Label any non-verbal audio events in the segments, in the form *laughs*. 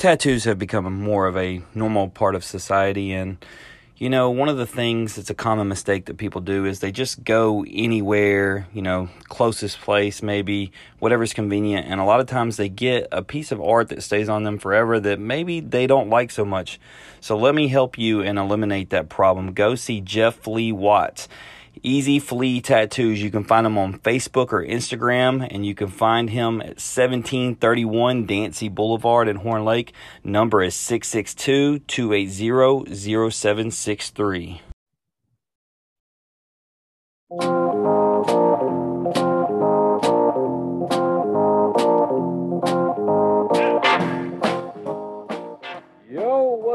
tattoos have become more of a normal part of society and you know, one of the things that's a common mistake that people do is they just go anywhere, you know, closest place, maybe whatever's convenient. And a lot of times they get a piece of art that stays on them forever that maybe they don't like so much. So let me help you and eliminate that problem. Go see Jeff Lee Watts. Easy Flea Tattoos. You can find him on Facebook or Instagram, and you can find him at 1731 Dancy Boulevard in Horn Lake. Number is 662 280 0763.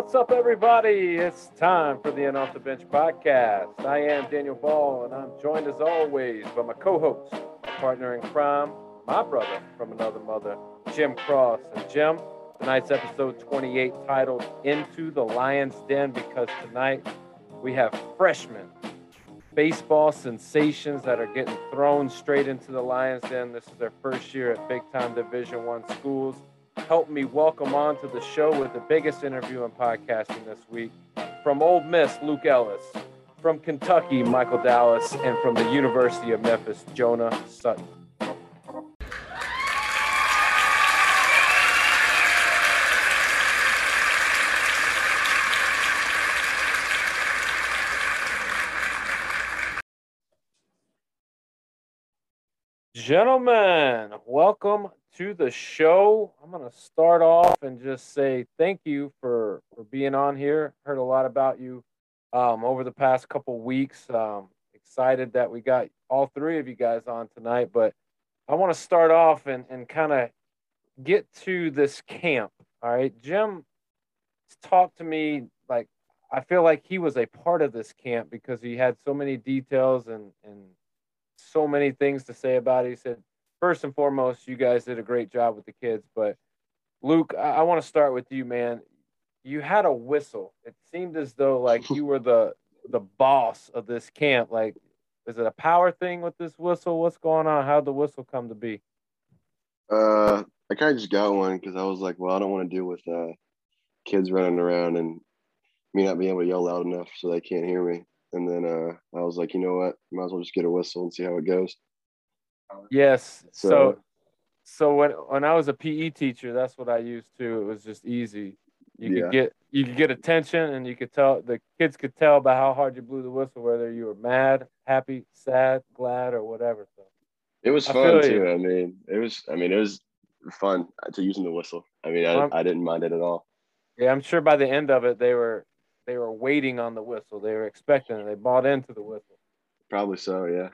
What's up, everybody? It's time for the And Off the Bench podcast. I am Daniel Ball, and I'm joined as always by my co host, partner in crime, my brother from another mother, Jim Cross. And Jim, tonight's episode 28 titled Into the Lion's Den because tonight we have freshmen, baseball sensations that are getting thrown straight into the Lion's Den. This is their first year at big time Division One schools helped me welcome on to the show with the biggest interview in podcasting this week. From Ole Miss, Luke Ellis. From Kentucky, Michael Dallas. And from the University of Memphis, Jonah Sutton. Gentlemen, welcome to the show. I'm going to start off and just say thank you for, for being on here. Heard a lot about you um, over the past couple weeks. Um, excited that we got all three of you guys on tonight. But I want to start off and, and kind of get to this camp. All right. Jim talked to me like I feel like he was a part of this camp because he had so many details and, and so many things to say about it. He said, first and foremost, you guys did a great job with the kids. But Luke, I, I want to start with you, man. You had a whistle. It seemed as though like *laughs* you were the the boss of this camp. Like, is it a power thing with this whistle? What's going on? How'd the whistle come to be? Uh, I kind of just got one because I was like, well, I don't want to deal with uh, kids running around and me not being able to yell loud enough so they can't hear me. And then uh, I was like, you know what? Might as well just get a whistle and see how it goes. Yes. So, so, so when when I was a PE teacher, that's what I used too. It was just easy. You yeah. could get you could get attention, and you could tell the kids could tell by how hard you blew the whistle whether you were mad, happy, sad, glad, or whatever. So it was fun too. You. I mean, it was. I mean, it was fun to using the whistle. I mean, I, I didn't mind it at all. Yeah, I'm sure by the end of it, they were they were waiting on the whistle. They were expecting it. They bought into the whistle. Probably so. Yeah.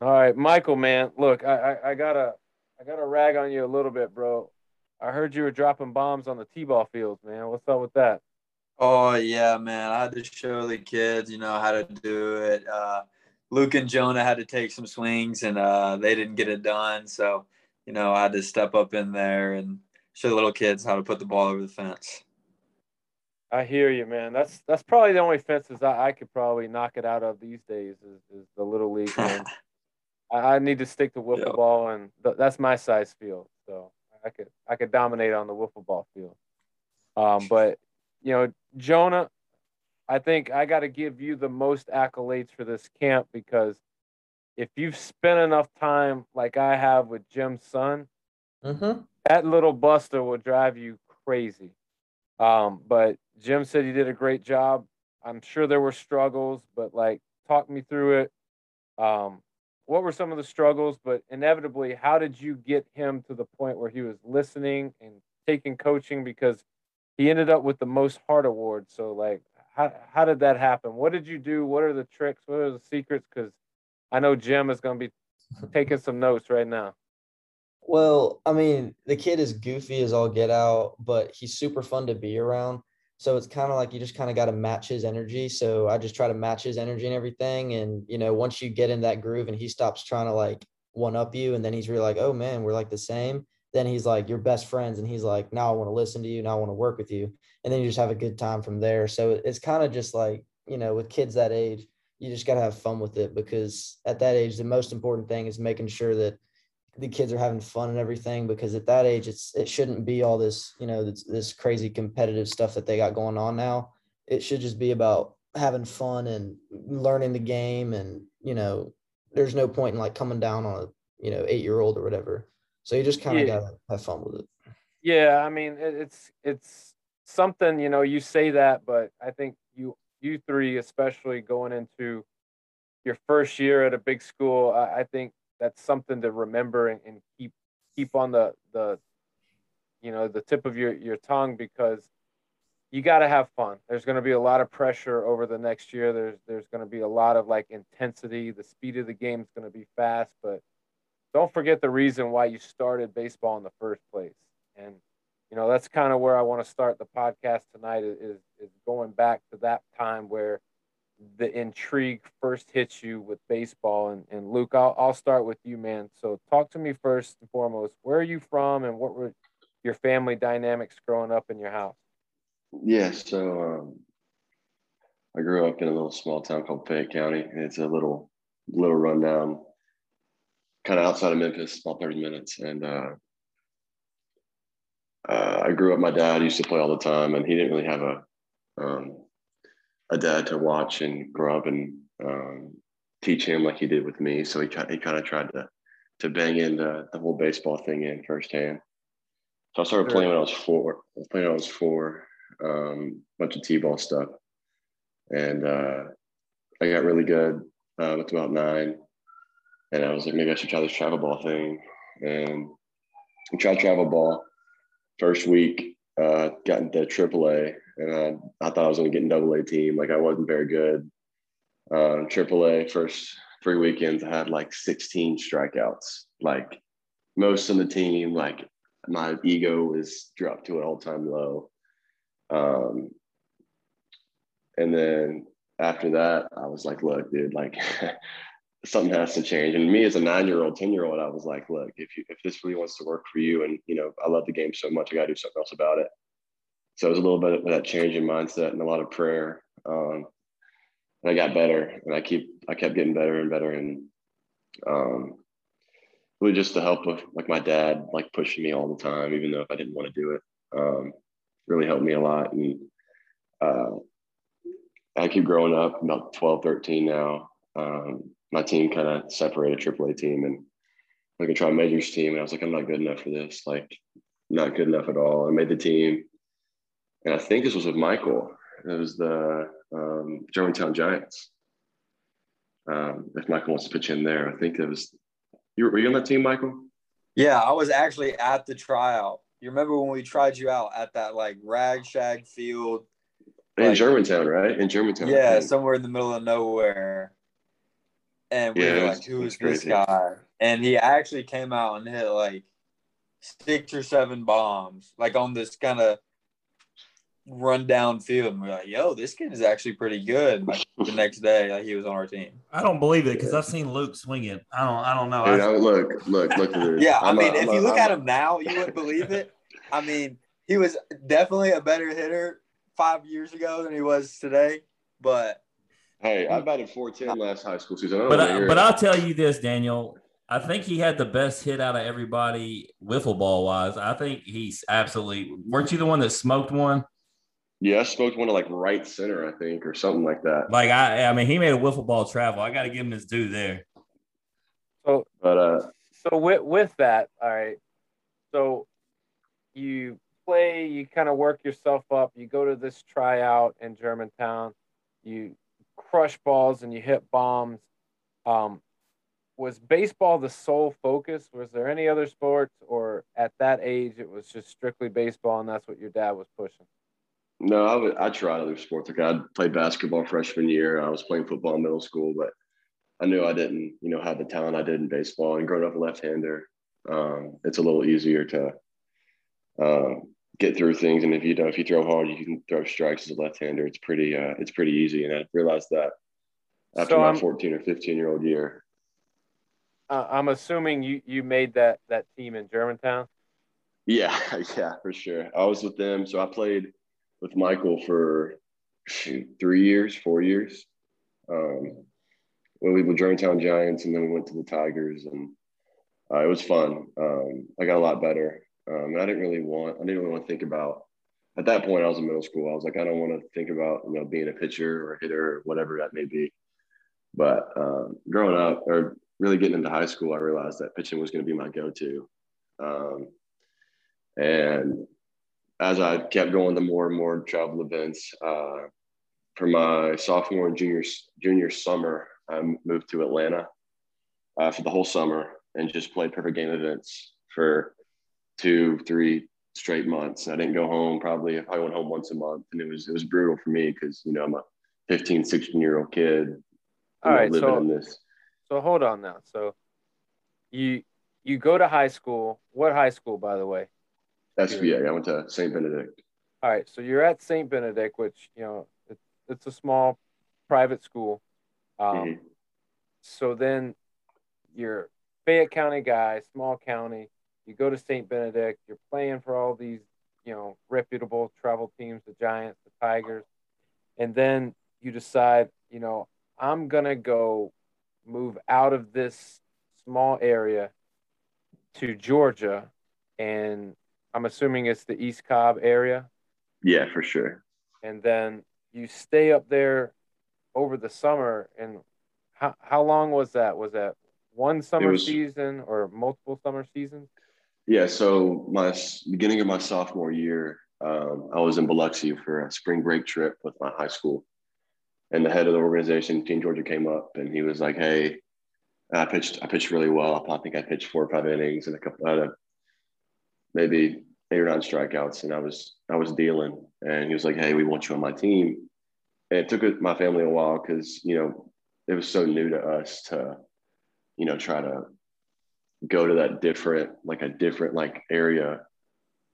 All right, Michael, man. Look, I, I, I gotta I gotta rag on you a little bit, bro. I heard you were dropping bombs on the T-ball fields, man. What's up with that? Oh yeah, man. I had to show the kids, you know, how to do it. Uh, Luke and Jonah had to take some swings, and uh, they didn't get it done. So, you know, I had to step up in there and show the little kids how to put the ball over the fence. I hear you, man. That's that's probably the only fences I, I could probably knock it out of these days is, is the little league. *laughs* I, I need to stick to wiffle ball, and th- that's my size field. So I could I could dominate on the wiffle ball field. Um, but you know, Jonah, I think I got to give you the most accolades for this camp because if you've spent enough time like I have with Jim's son, mm-hmm. that little buster will drive you crazy. Um, but Jim said he did a great job. I'm sure there were struggles, but like talk me through it. Um, what were some of the struggles, but inevitably, how did you get him to the point where he was listening and taking coaching? Because he ended up with the most heart award. So, like, how, how did that happen? What did you do? What are the tricks? What are the secrets? Because I know Jim is going to be taking some notes right now. Well, I mean, the kid is goofy as all get out, but he's super fun to be around. So it's kind of like you just kind of got to match his energy. So I just try to match his energy and everything. And, you know, once you get in that groove and he stops trying to like one up you and then he's really like, oh man, we're like the same. Then he's like, your best friends. And he's like, now I want to listen to you. Now I want to work with you. And then you just have a good time from there. So it's kind of just like, you know, with kids that age, you just got to have fun with it because at that age, the most important thing is making sure that the kids are having fun and everything because at that age it's it shouldn't be all this you know this, this crazy competitive stuff that they got going on now. It should just be about having fun and learning the game and you know there's no point in like coming down on a you know eight year old or whatever. So you just kind of Yeah. gotta have fun with it. Yeah, I mean it's it's something you know you say that, but I think you you three especially going into your first year at a big school, I, I think that's something to remember and, and keep keep on the the you know the tip of your your tongue because you got to have fun. There's going to be a lot of pressure over the next year. There's there's going to be a lot of like intensity. The speed of the game is going to be fast, but don't forget the reason why you started baseball in the first place. And you know that's kind of where I want to start the podcast tonight is, is is going back to that time where the intrigue first hits you with baseball. And, and Luke, I'll, I'll start with you, man. So talk to me first and foremost. Where are you from, and what were your family dynamics growing up in your house? Yeah, so um, I grew up in a little small town called Fayette County. It's a little little rundown, kind of outside of Memphis, about 30 minutes. And uh, uh, I grew up. My dad used to play all the time, and he didn't really have a um, a dad to watch and grow up and um, teach him like he did with me. So he kind he kind of tried to to bang in the, the whole baseball thing in firsthand. So I started playing when I was four. I was playing when I was four um, bunch of t-ball stuff and uh, i got really good uh, with about nine and i was like maybe i should try this travel ball thing and I tried travel ball first week uh, got into aaa and I, I thought i was going to get in double a team like i wasn't very good um, A first three weekends i had like 16 strikeouts like most of the team like my ego was dropped to an all-time low um, and then after that, I was like, look, dude, like *laughs* something has to change. And me as a nine year old, 10 year old, I was like, look, if you, if this really wants to work for you and, you know, I love the game so much, I got to do something else about it. So it was a little bit of that change in mindset and a lot of prayer. Um, and I got better and I keep, I kept getting better and better. And, um, really just the help of like my dad, like pushing me all the time, even though if I didn't want to do it, um, really helped me a lot. And, uh, I keep growing up, about 12, 13 now. Um, my team kind of separated AAA team and I could try a majors team. And I was like, I'm not good enough for this. Like, not good enough at all. I made the team. And I think this was with Michael. It was the um, Germantown Giants. Um, if Michael wants to pitch in there, I think it was, you, were you on that team, Michael? Yeah, I was actually at the tryout. You remember when we tried you out at that like rag shag field? In Like- Germantown, right? In Germantown. Yeah, somewhere in the middle of nowhere. And we Yeah, were like, who was this guy? And he actually came out and hit like six or seven bombs, like on this kind of rundown field. And we are like, yo, this kid is actually pretty good. Like the next day, like he was on our team. I don't believe it because I've seen Luke swing it. I don't. I don't know. Dude, I, I- look, look, look at this. Yeah, I I'm a- mean, if I'm you look I'm at a- him now, you wouldn't believe it. I mean, he was definitely a better hitter five years ago than he was today. But Hey, I batted 410 last high school season. I but I, but I'll tell you this, Daniel. I think he had the best hit out of everybody wiffle ball wise. I think he's absolutely. Weren't you the one that smoked one? Yeah, I smoked one to like right center, I think, or something like that. Like I, I mean, he made a wiffle ball travel. I got to give him his due there. So But uh, so with with that, all right. So you play, you kind of work yourself up. You go to this tryout in Germantown. You crush balls and you hit bombs. Um, was baseball the sole focus? Was there any other sports, or at that age it was just strictly baseball, and that's what your dad was pushing? No, I would I tried other sports. Like I played basketball freshman year. I was playing football in middle school, but I knew I didn't, you know, have the talent I did in baseball. And growing up a left-hander, um, it's a little easier to um, get through things. And if you know, if you throw hard, you can throw strikes as a left-hander. It's pretty, uh, it's pretty easy. And I realized that after So my I'm- 14 or 15 year old year. Uh, I'm assuming you you made that that team in Germantown. Yeah, *laughs* yeah, for sure. I was with them. So I played with Michael for shoot, three years, four years. Um, when we were Germantown Giants, and then we went to the Tigers, and uh, it was fun. Um, I got a lot better. Um, and I didn't really want, I didn't really want to think about, at that point, I was in middle school. I was like, I don't want to think about, you know, being a pitcher or a hitter or whatever that may be. But um, growing up or really getting into high school, I realized that pitching was going to be my go to. Um, and as I kept going to more and more travel events, uh, for my sophomore and junior junior summer, I moved to Atlanta uh, for the whole summer and just played perfect game events for two, three straight months. I didn't go home probably I went home once a month, and it was it was brutal for me because you know I'm a 15, 16 year old kid. All right, so this. so hold on now. So you you go to high school. What high school, by the way? SBA. I went to St. Benedict. All right, so you're at St. Benedict, which you know it's, it's a small private school. Um, mm-hmm. So then you're Fayette County guy, small county. You go to St. Benedict. You're playing for all these you know reputable travel teams, the Giants, the Tigers, and then you decide, you know, I'm gonna go move out of this small area to Georgia and I'm assuming it's the East Cobb area. Yeah, for sure. And then you stay up there over the summer. And how, how long was that? Was that one summer was, season or multiple summer seasons? Yeah. So my beginning of my sophomore year, um, I was in Biloxi for a spring break trip with my high school. And the head of the organization, Team Georgia, came up and he was like, "Hey, I pitched. I pitched really well. I think I pitched four or five innings and a couple. Uh, maybe eight or nine strikeouts, and I was I was dealing. And he was like, "Hey, we want you on my team." And it took my family a while because you know it was so new to us to, you know, try to go to that different like a different like area,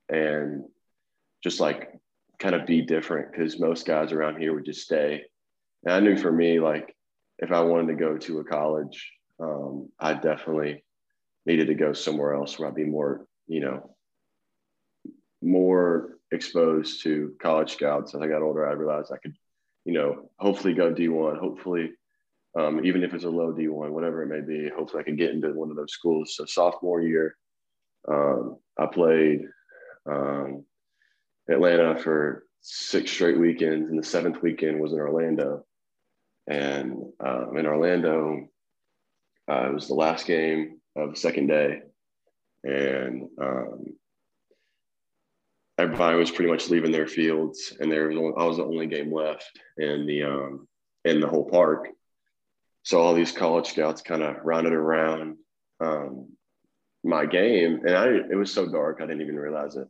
and just like kind of be different because most guys around here would just stay. And I knew for me, like if I wanted to go to a college, um, I definitely needed to go somewhere else where I'd be more, you know, more exposed to college scouts. As I got older, I realized I could, you know, hopefully go D1, hopefully, um, even if it's a low D1, whatever it may be, hopefully I could get into one of those schools. So sophomore year, um, I played um, Atlanta for six straight weekends, and the seventh weekend was in Orlando. And um, in Orlando, uh, it was the last game of the second day, and um, everybody was pretty much leaving their fields, and there was only, I was the only game left in the um, in the whole park. So all these college scouts kind of rounded around um, my game, and I it was so dark I didn't even realize it.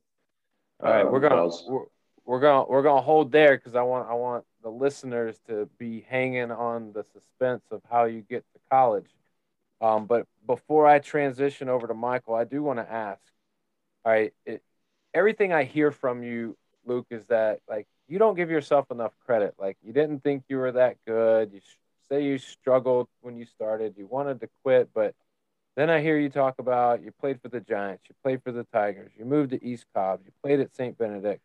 All right, we're um, gonna was, we're, we're gonna we're gonna hold there because I want I want the listeners to be hanging on the suspense of how you get to college. Um, but before I transition over to Michael, I do want to ask. All right, it, everything I hear from you, Luke, is that like you don't give yourself enough credit. Like you didn't think you were that good. You say you struggled when you started. You wanted to quit, but then I hear you talk about you played for the Giants, you played for the Tigers, you moved to East Cobb, you played at St. Benedict,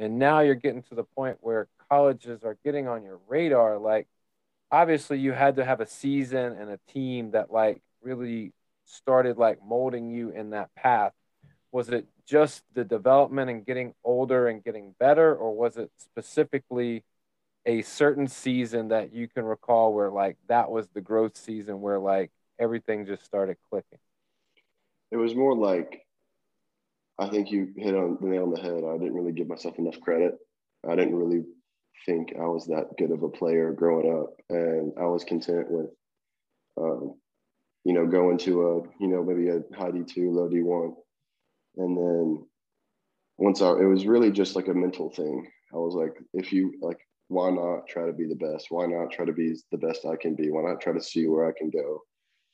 and now you're getting to the point where colleges are getting on your radar. Like obviously you had to have a season and a team that like really started like molding you in that path was it just the development and getting older and getting better or was it specifically a certain season that you can recall where like that was the growth season where like everything just started clicking? It was more like i think you hit on the nail on the head. I didn't really give myself enough credit. I didn't really think i was that good of a player growing up and i was content with um, you know going to a you know maybe a high d2 low d1 and then once I, it was really just like a mental thing. I was like, if you like, why not try to be the best? Why not try to be the best I can be? Why not try to see where I can go?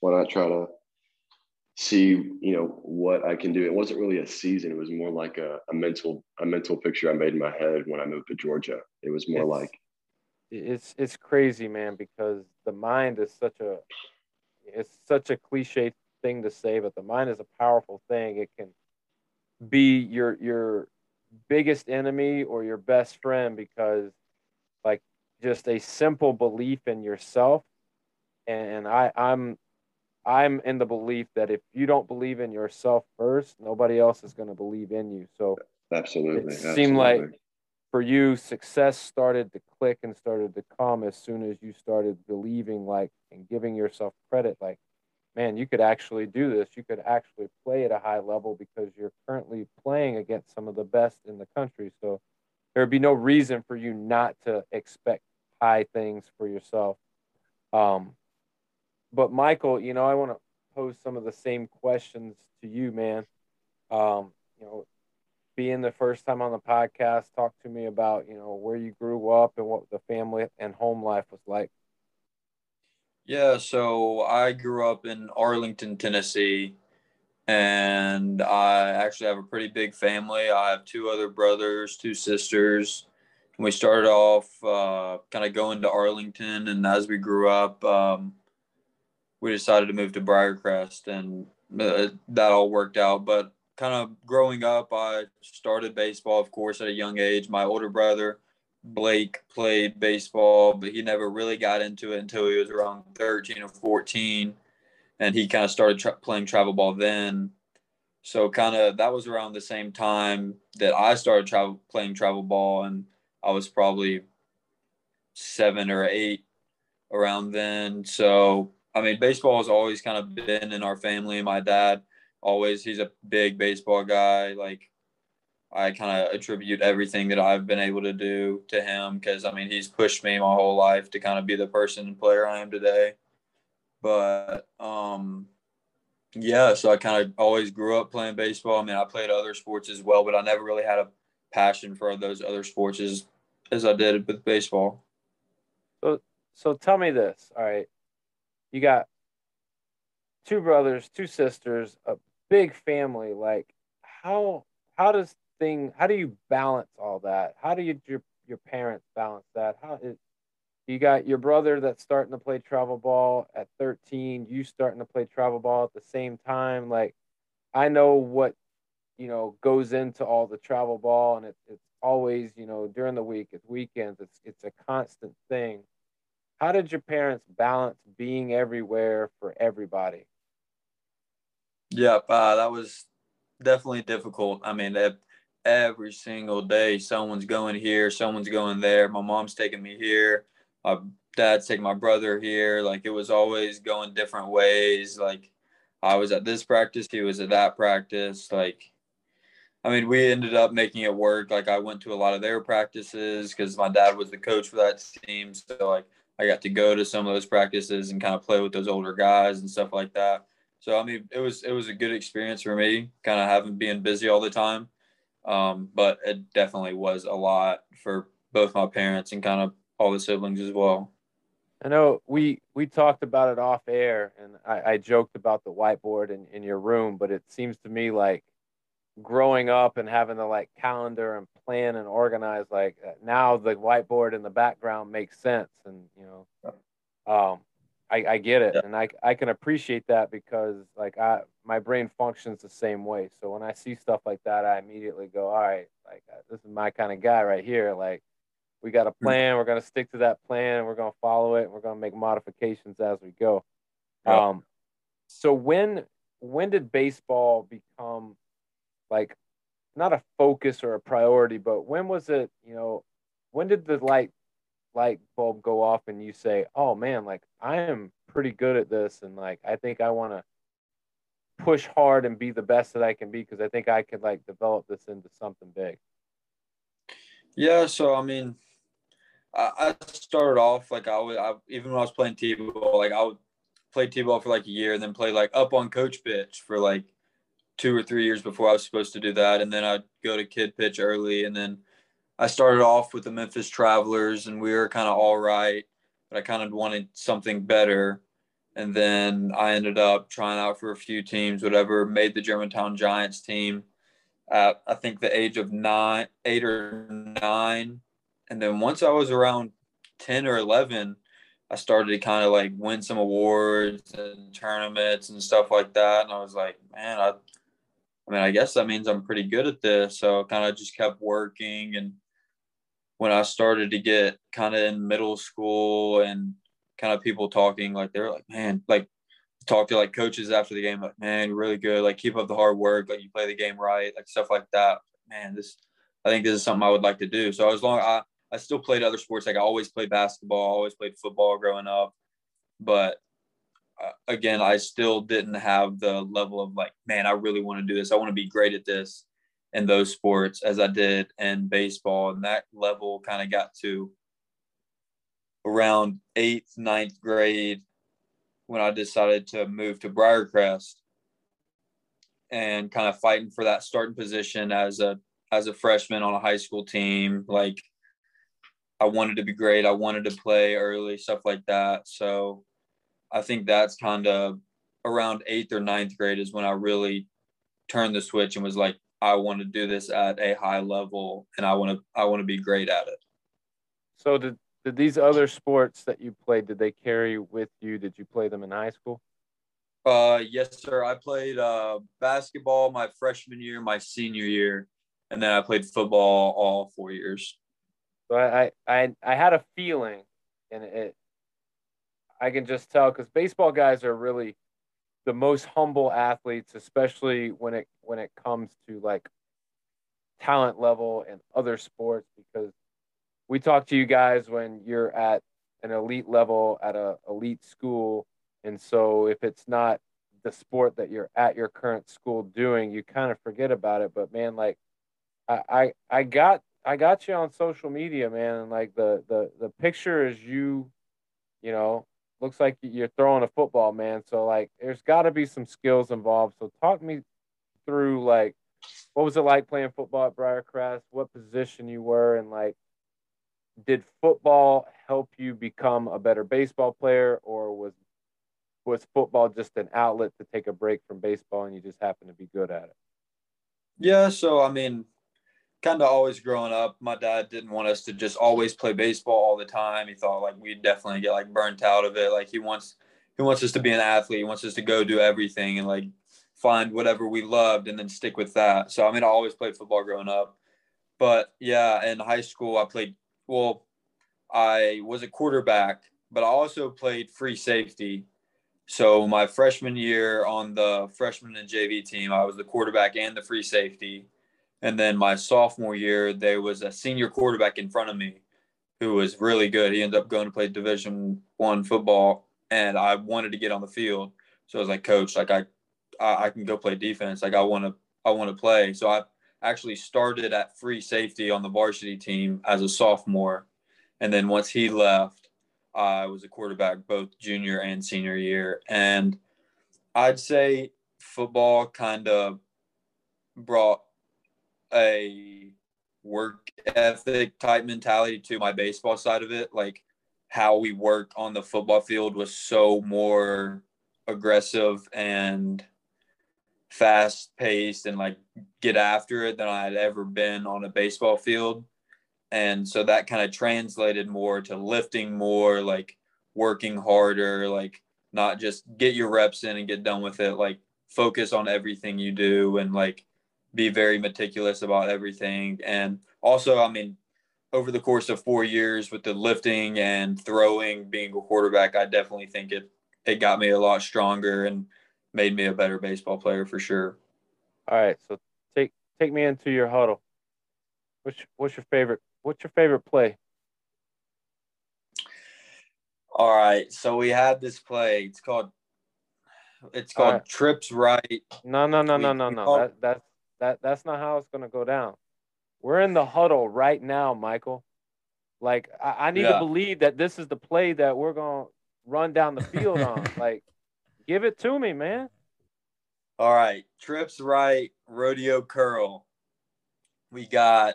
Why not try to see, you know, what I can do? It wasn't really a season. It was more like a, a mental, a mental picture I made in my head when I moved to Georgia. It was more it's, like, it's, it's crazy, man, because the mind is such a, it's such a cliche thing to say, but the mind is a powerful thing. It can, be your your biggest enemy or your best friend because like just a simple belief in yourself and I I'm I'm in the belief that if you don't believe in yourself first, nobody else is going to believe in you. So Absolutely. it absolutely. seemed like for you, success started to click and started to come as soon as you started believing, like, and giving yourself credit, like, man, you could actually do this. You could actually play at a high level because you're currently playing against some of the best in the country. So there'd be no reason for you not to expect high things for yourself. Um, but Michael, you know, I want to pose some of the same questions to you, man. Um, you know, being the first time on the podcast, talk to me about, you know, where you grew up and what the family and home life was like. Yeah, so I grew up in Arlington, Tennessee, and I actually have a pretty big family. I have two other brothers, two sisters. And we started off uh, kind of going to Arlington, and as we grew up, um, we decided to move to Briarcrest, and uh, that all worked out. But kind of growing up, I started baseball, of course, at a young age. My older brother, Blake, played baseball, but he never really got into it until he was around 13 or 14. And he kind of started tra- playing travel ball then. So, kind of that was around the same time that I started playing travel ball, and I was probably seven or eight around then. So, I mean, baseball has always kind of been in our family. My dad always, he's a big baseball guy. Like, I kind of attribute everything that I've been able to do to him because, I mean, he's pushed me my whole life to kind of be the person and player I am today. But, um, yeah, so I kind of always grew up playing baseball. I mean, I played other sports as well, but I never really had a passion for those other sports as, as I did with baseball. So, so tell me this. All right. You got two brothers, two sisters, a big family. Like, how, how does thing, how do you balance all that? How do you, your, your parents balance that? How is, you got your brother that's starting to play travel ball at 13 you starting to play travel ball at the same time like i know what you know goes into all the travel ball and it, it's always you know during the week it's weekends it's it's a constant thing how did your parents balance being everywhere for everybody Yep, uh, that was definitely difficult. I mean, every single day, someone's going here, someone's going there. My mom's taking me here my dad's taking my brother here. Like it was always going different ways. Like I was at this practice, he was at that practice. Like, I mean, we ended up making it work. Like I went to a lot of their practices because my dad was the coach for that team. So like I got to go to some of those practices and kind of play with those older guys and stuff like that. So I mean, it was it was a good experience for me, kind of having being busy all the time. Um, but it definitely was a lot for both my parents and kind of all the siblings as well. I know we we talked about it off air, and I, I joked about the whiteboard in, in your room, but it seems to me like growing up and having the like calendar and plan and organize like uh, now the whiteboard in the background makes sense, and you know, um, I, I get it, yeah. and I I can appreciate that because like I my brain functions the same way. So when I see stuff like that, I immediately go, all right, like uh, this is my kind of guy right here, like we got a hmm. plan. We're going to stick to that plan. We're going to follow it. We're going to make modifications as we go. Um, so when when did baseball become like not a focus or a priority, but when was it? You know, when did the light light bulb go off and you say, "Oh man, like I am pretty good at this, and like I think I want to push hard and be the best that I can be because I think I could like develop this into something big." Yeah, so I mean, I, started off like I would, I, even when I was playing t-ball, like I would play t-ball for like a year and then play like up on coach pitch for like two or three years before I was supposed to do that. And then I'd go to kid pitch early. And then I started off with the Memphis Travelers and we were kind of all right, but I kind of wanted something better. And then I ended up trying out for a few teams, whatever, made the Germantown Giants team at I think the age of nine, eight or nine and then once I was around 10 or 11, I started to kind of like win some awards and tournaments and stuff like that. And I was like, man, I, I mean, I guess that means I'm pretty good at this. So kind of just kept working. And when I started to get kind of in middle school and kind of people talking, like they're like, man, like talk to like coaches after the game, like, man, really good. Like, keep up the hard work. Like, you play the game right. Like stuff like that. Man, this, I think this is something I would like to do. So as long I, I still played other sports. Like I always played basketball, always played football growing up, but uh, again, I still didn't have the level of like, man, I really want to do this. I want to be great at this in those sports as I did in baseball. And that level kind of got to around eighth, ninth grade when I decided to move to Briarcrest and kind of fighting for that starting position as a as a freshman on a high school team. Like I wanted to be great. I wanted to play early, stuff like that. So I think that's kind of around eighth or ninth grade is when I really turned the switch and was like, I want to do this at a high level and I want to I want to be great at it. So did did these other sports that you played did they carry with you? Did you play them in high school? Uh yes sir. I played uh basketball my freshman year, my senior year, and then I played football all 4 years. So I I I had a feeling and it I can just tell cuz baseball guys are really the most humble athletes especially when it when it comes to like talent level and other sports because we talk to you guys when you're at an elite level at a elite school. And so if it's not the sport that you're at your current school doing you kind of forget about it. But man like i i, I got i got you on social media man. And like the the the picture is you you know looks like you're throwing a football man. So like there's got to be some skills involved. So talk me through like what was it like playing football at Briarcrest? What position you were? And like did football help you become a better baseball player or was was football just an outlet to take a break from baseball and you just happen to be good at it? Yeah so i mean kind of always growing up my dad didn't want us to just always play baseball all the time. He thought like we'd definitely get like burnt out of it. Like he wants he wants us to be an athlete. He wants us to go do everything and like find whatever we loved and then stick with that. So i mean i always played football growing up. But yeah in high school i played well, I was a quarterback, but I also played free safety. So my freshman year on the freshman and JV team, I was the quarterback and the free safety. And then my sophomore year, there was a senior quarterback in front of me who was really good. He ended up going to play Division One football, and I wanted to get on the field. So I was like, Coach, like I, I, I can go play defense. Like I want to, I want to play. So I actually started at free safety on the varsity team as a sophomore. And then once he left, I was a quarterback both junior and senior year. And I'd say football kind of brought a work ethic type mentality to my baseball side of it. Like how we worked on the football field was so more aggressive and fast paced and like get after it than I had ever been on a baseball field. And so that kind of translated more to lifting more, like working harder, like not just get your reps in and get done with it, like focus on everything you do and like be very meticulous about everything. And also, I mean, over the course of four years with the lifting and throwing, being a quarterback, I definitely think it it got me a lot stronger and made me a better baseball player for sure. All right, so take take me into your huddle. What's what's your favorite? What's your favorite play? All right, so we had this play. It's called it's called right. trips right. No, no, no, we, no, no, no. Called... That, that's that that's not how it's gonna go down. We're in the huddle right now, Michael. Like I, I need yeah. to believe that this is the play that we're gonna run down the field on. *laughs* like Give it to me, man. All right. Trips right, rodeo curl. We got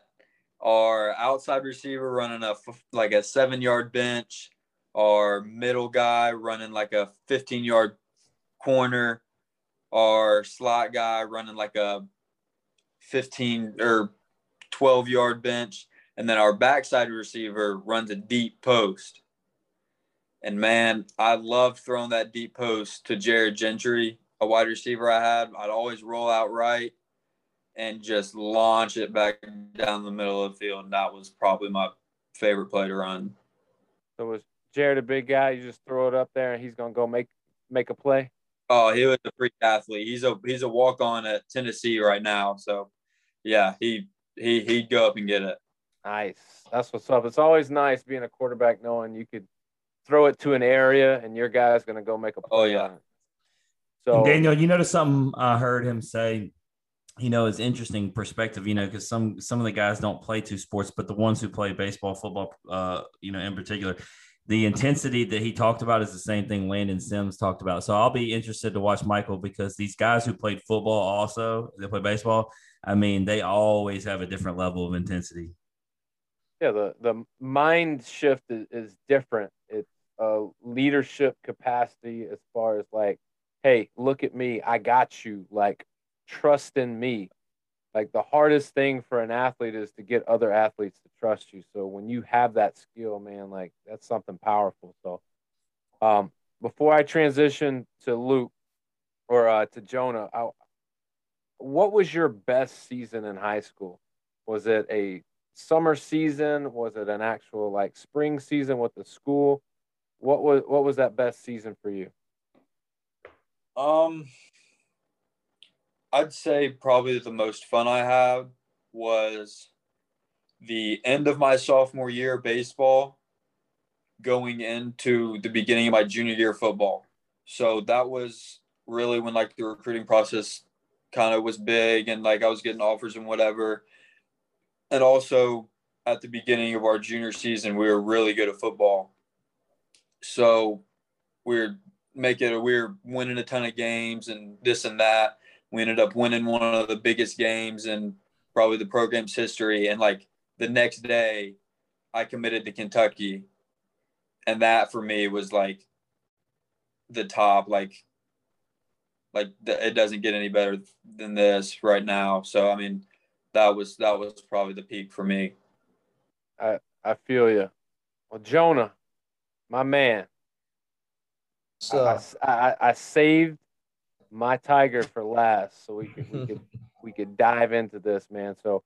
our outside receiver running a like a seven yard bench, our middle guy running like a 15 yard corner, our slot guy running like a 15 or 12 yard bench, and then our backside receiver runs a deep post. And man, I love throwing that deep post to Jared Gentry, a wide receiver I had. I'd always roll out right and just launch it back down the middle of the field. And that was probably my favorite play to run. So was Jared a big guy? You just throw it up there and he's gonna go make make a play? Oh, he was a freak athlete. He's a he's a walk on at Tennessee right now. So, yeah, he he he'd go up and get it. Nice. That's what's up. It's always nice being a quarterback knowing you could throw it to an area and your guy's going to go make a play. Oh yeah. So And Daniel, you notice something I heard him say, you know, is interesting perspective, you know, because some some of the guys don't play two sports, but the ones who play baseball, football, uh, you know, in particular, the intensity that he talked about is the same thing Landon Sims talked about. So I'll be interested to watch Michael because these guys who played football also, they play baseball. I mean, they always have a different level of intensity. yeah, the the mind shift is, is different. A leadership capacity as far as like, hey, look at me, I got you. Like, trust in me. Like the hardest thing for an athlete is to get other athletes to trust you. So when you have that skill, man, like that's something powerful. So, um, before I transition to Luke or uh, to Jonah, I, what was your best season in high school? Was it a summer season? Was it an actual like spring season with the school? What was what was that best season for you? Um, I'd say probably the most fun I had was the end of my sophomore year baseball going into the beginning of my junior year football. So that was really when like the recruiting process kind of was big and like I was getting offers and whatever. And also at the beginning of our junior season, we were really good at football. So we we're making a we're winning a ton of games and this and that. We ended up winning one of the biggest games in probably the program's history. And like the next day, I committed to Kentucky, and that for me was like the top. Like, like it doesn't get any better than this right now. So I mean, that was that was probably the peak for me. I I feel you. Well, Jonah, my man, So I, I, I saved my tiger for last, so we could we could *laughs* we could dive into this, man. So,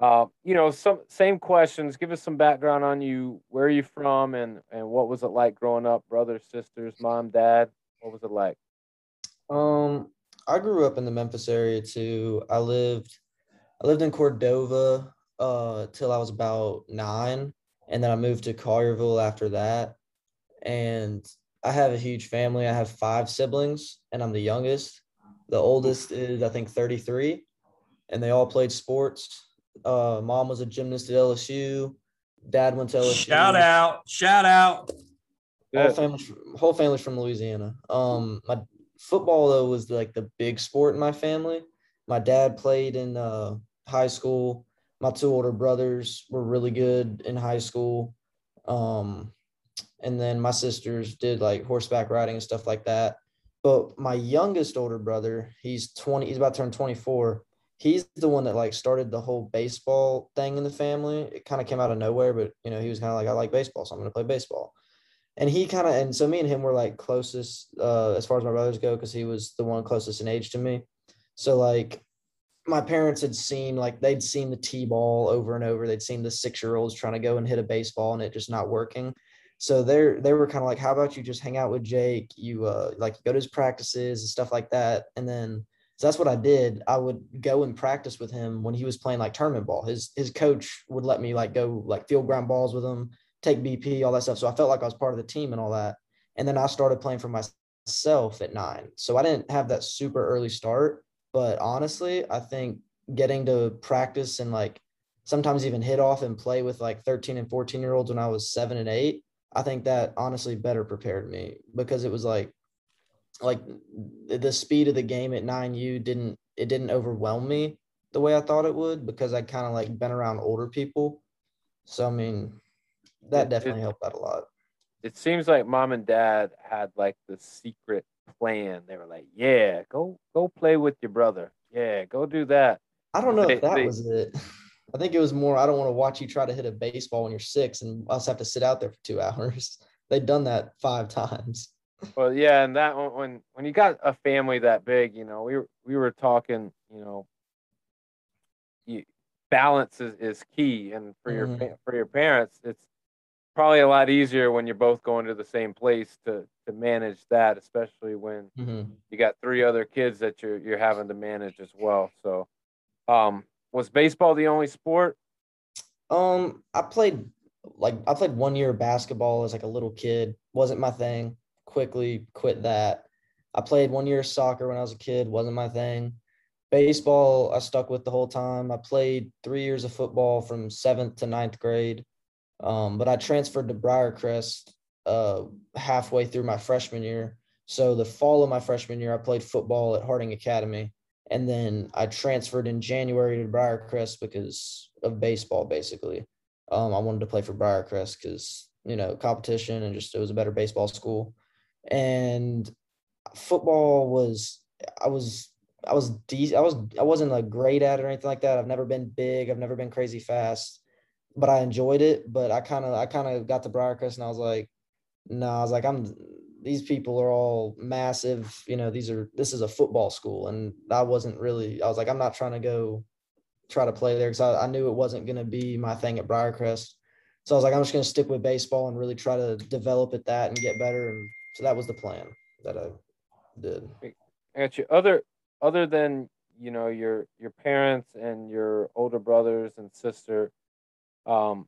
uh, you know, some same questions. Give us some background on you. Where are you from, and and what was it like growing up? Brothers, sisters, mom, dad. What was it like? Um, I grew up in the Memphis area too. I lived, I lived in Cordova uh till I was about nine, and then I moved to Collierville after that. And I have a huge family. I have five siblings, and I'm the youngest. The oldest is I think 33, and they all played sports. Uh, mom was a gymnast at LSU. Dad went to LSU. Shout out, shout out. Whole Good. family's from, whole family's from Louisiana. Um, my football though was like the big sport in my family. My dad played in uh, high school. My two older brothers were really good in high school. Um, and then my sisters did like horseback riding and stuff like that. But my youngest older brother, he's 20, he's about to turn 24. He's the one that like started the whole baseball thing in the family. It kind of came out of nowhere, but you know, he was kind of like, I like baseball, so I'm gonna play baseball and he kind of and so me and him were like closest uh as far as my brothers go because he was the one closest in age to me so like my parents had seen like they'd seen the t-ball over and over they'd seen the six year olds trying to go and hit a baseball and it just not working so they're they were kind of like how about you just hang out with jake you uh like go to his practices and stuff like that and then so that's what i did i would go and practice with him when he was playing like tournament ball his his coach would let me like go like field ground balls with him take BP, all that stuff. So I felt like I was part of the team and all that. And then I started playing for myself at nine. So I didn't have that super early start. But honestly, I think getting to practice and like sometimes even hit off and play with like 13 and 14 year olds when I was seven and eight, I think that honestly better prepared me because it was like, like the speed of the game at 9U didn't, it didn't overwhelm me the way I thought it would because I kind of like been around older people. So, I mean, that It- definitely it- helped out a lot. It seems like mom and dad had like the secret plan. They were like, "Yeah, go go play with your brother. Yeah, go do that." I don't know They- if that they- was it. *laughs* I think it was more. I don't want to watch you try to hit a baseball when you're six and us have to sit out there for two *laughs* hours. They'd done that five times. Well, yeah, and that one- when when you got a family that big, you know, we were we were talking, you know, you, balance is, is key, and for your Mhm. fa- for your parents, it's probably a lot easier when you're both going to the same place to to manage that, especially when Mhm. you got three other kids that you're you're having to manage as well. So, um, was baseball the only sport? Um, I played like I played one year of basketball as like a little kid. Wasn't my thing. Quickly quit that. I played one year of soccer when I was a kid. Wasn't my thing. Baseball, I stuck with the whole time. I played three years of football from seventh to ninth grade. Um, but I transferred to Briarcrest uh, halfway through my freshman year. So the fall of my freshman year, I played football at Harding Academy. And then I transferred in January to Briarcrest because of baseball, basically. Um, I wanted to play for Briarcrest because, you know, competition and just it was a better baseball school. And football was, I was, I was, de- I was, I wasn't like great at it or anything like that. I've never been big. I've never been crazy fast, but I enjoyed it. But I kind of, I kind of got to Briarcrest and I was like, no, I was like, I'm, these people are all massive. You know, these are this is a football school, and I wasn't really. I was like, I'm not trying to go try to play there because I, I knew it wasn't going to be my thing at Briarcrest. So I was like, I'm just going to stick with baseball and really try to develop at that and get better. And so that was the plan that I did. I got you. Other other than you know your your parents and your older brothers and sister, um,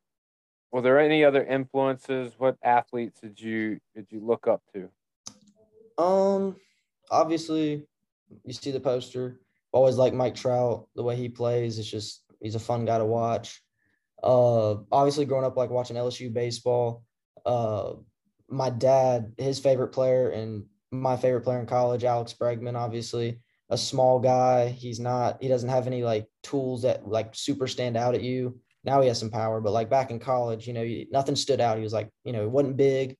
were there any other influences? What athletes did you did you look up to? Um, obviously, you see the poster. Always like Mike Trout, the way he plays. It's just he's a fun guy to watch. Uh, obviously, growing up like watching LSU baseball. Uh, my dad, his favorite player and my favorite player in college, Alex Bregman, obviously a small guy. He's not. He doesn't have any like tools that like super stand out at you. Now he has some power, but like back in college, you know, nothing stood out. He was like, you know, he wasn't big.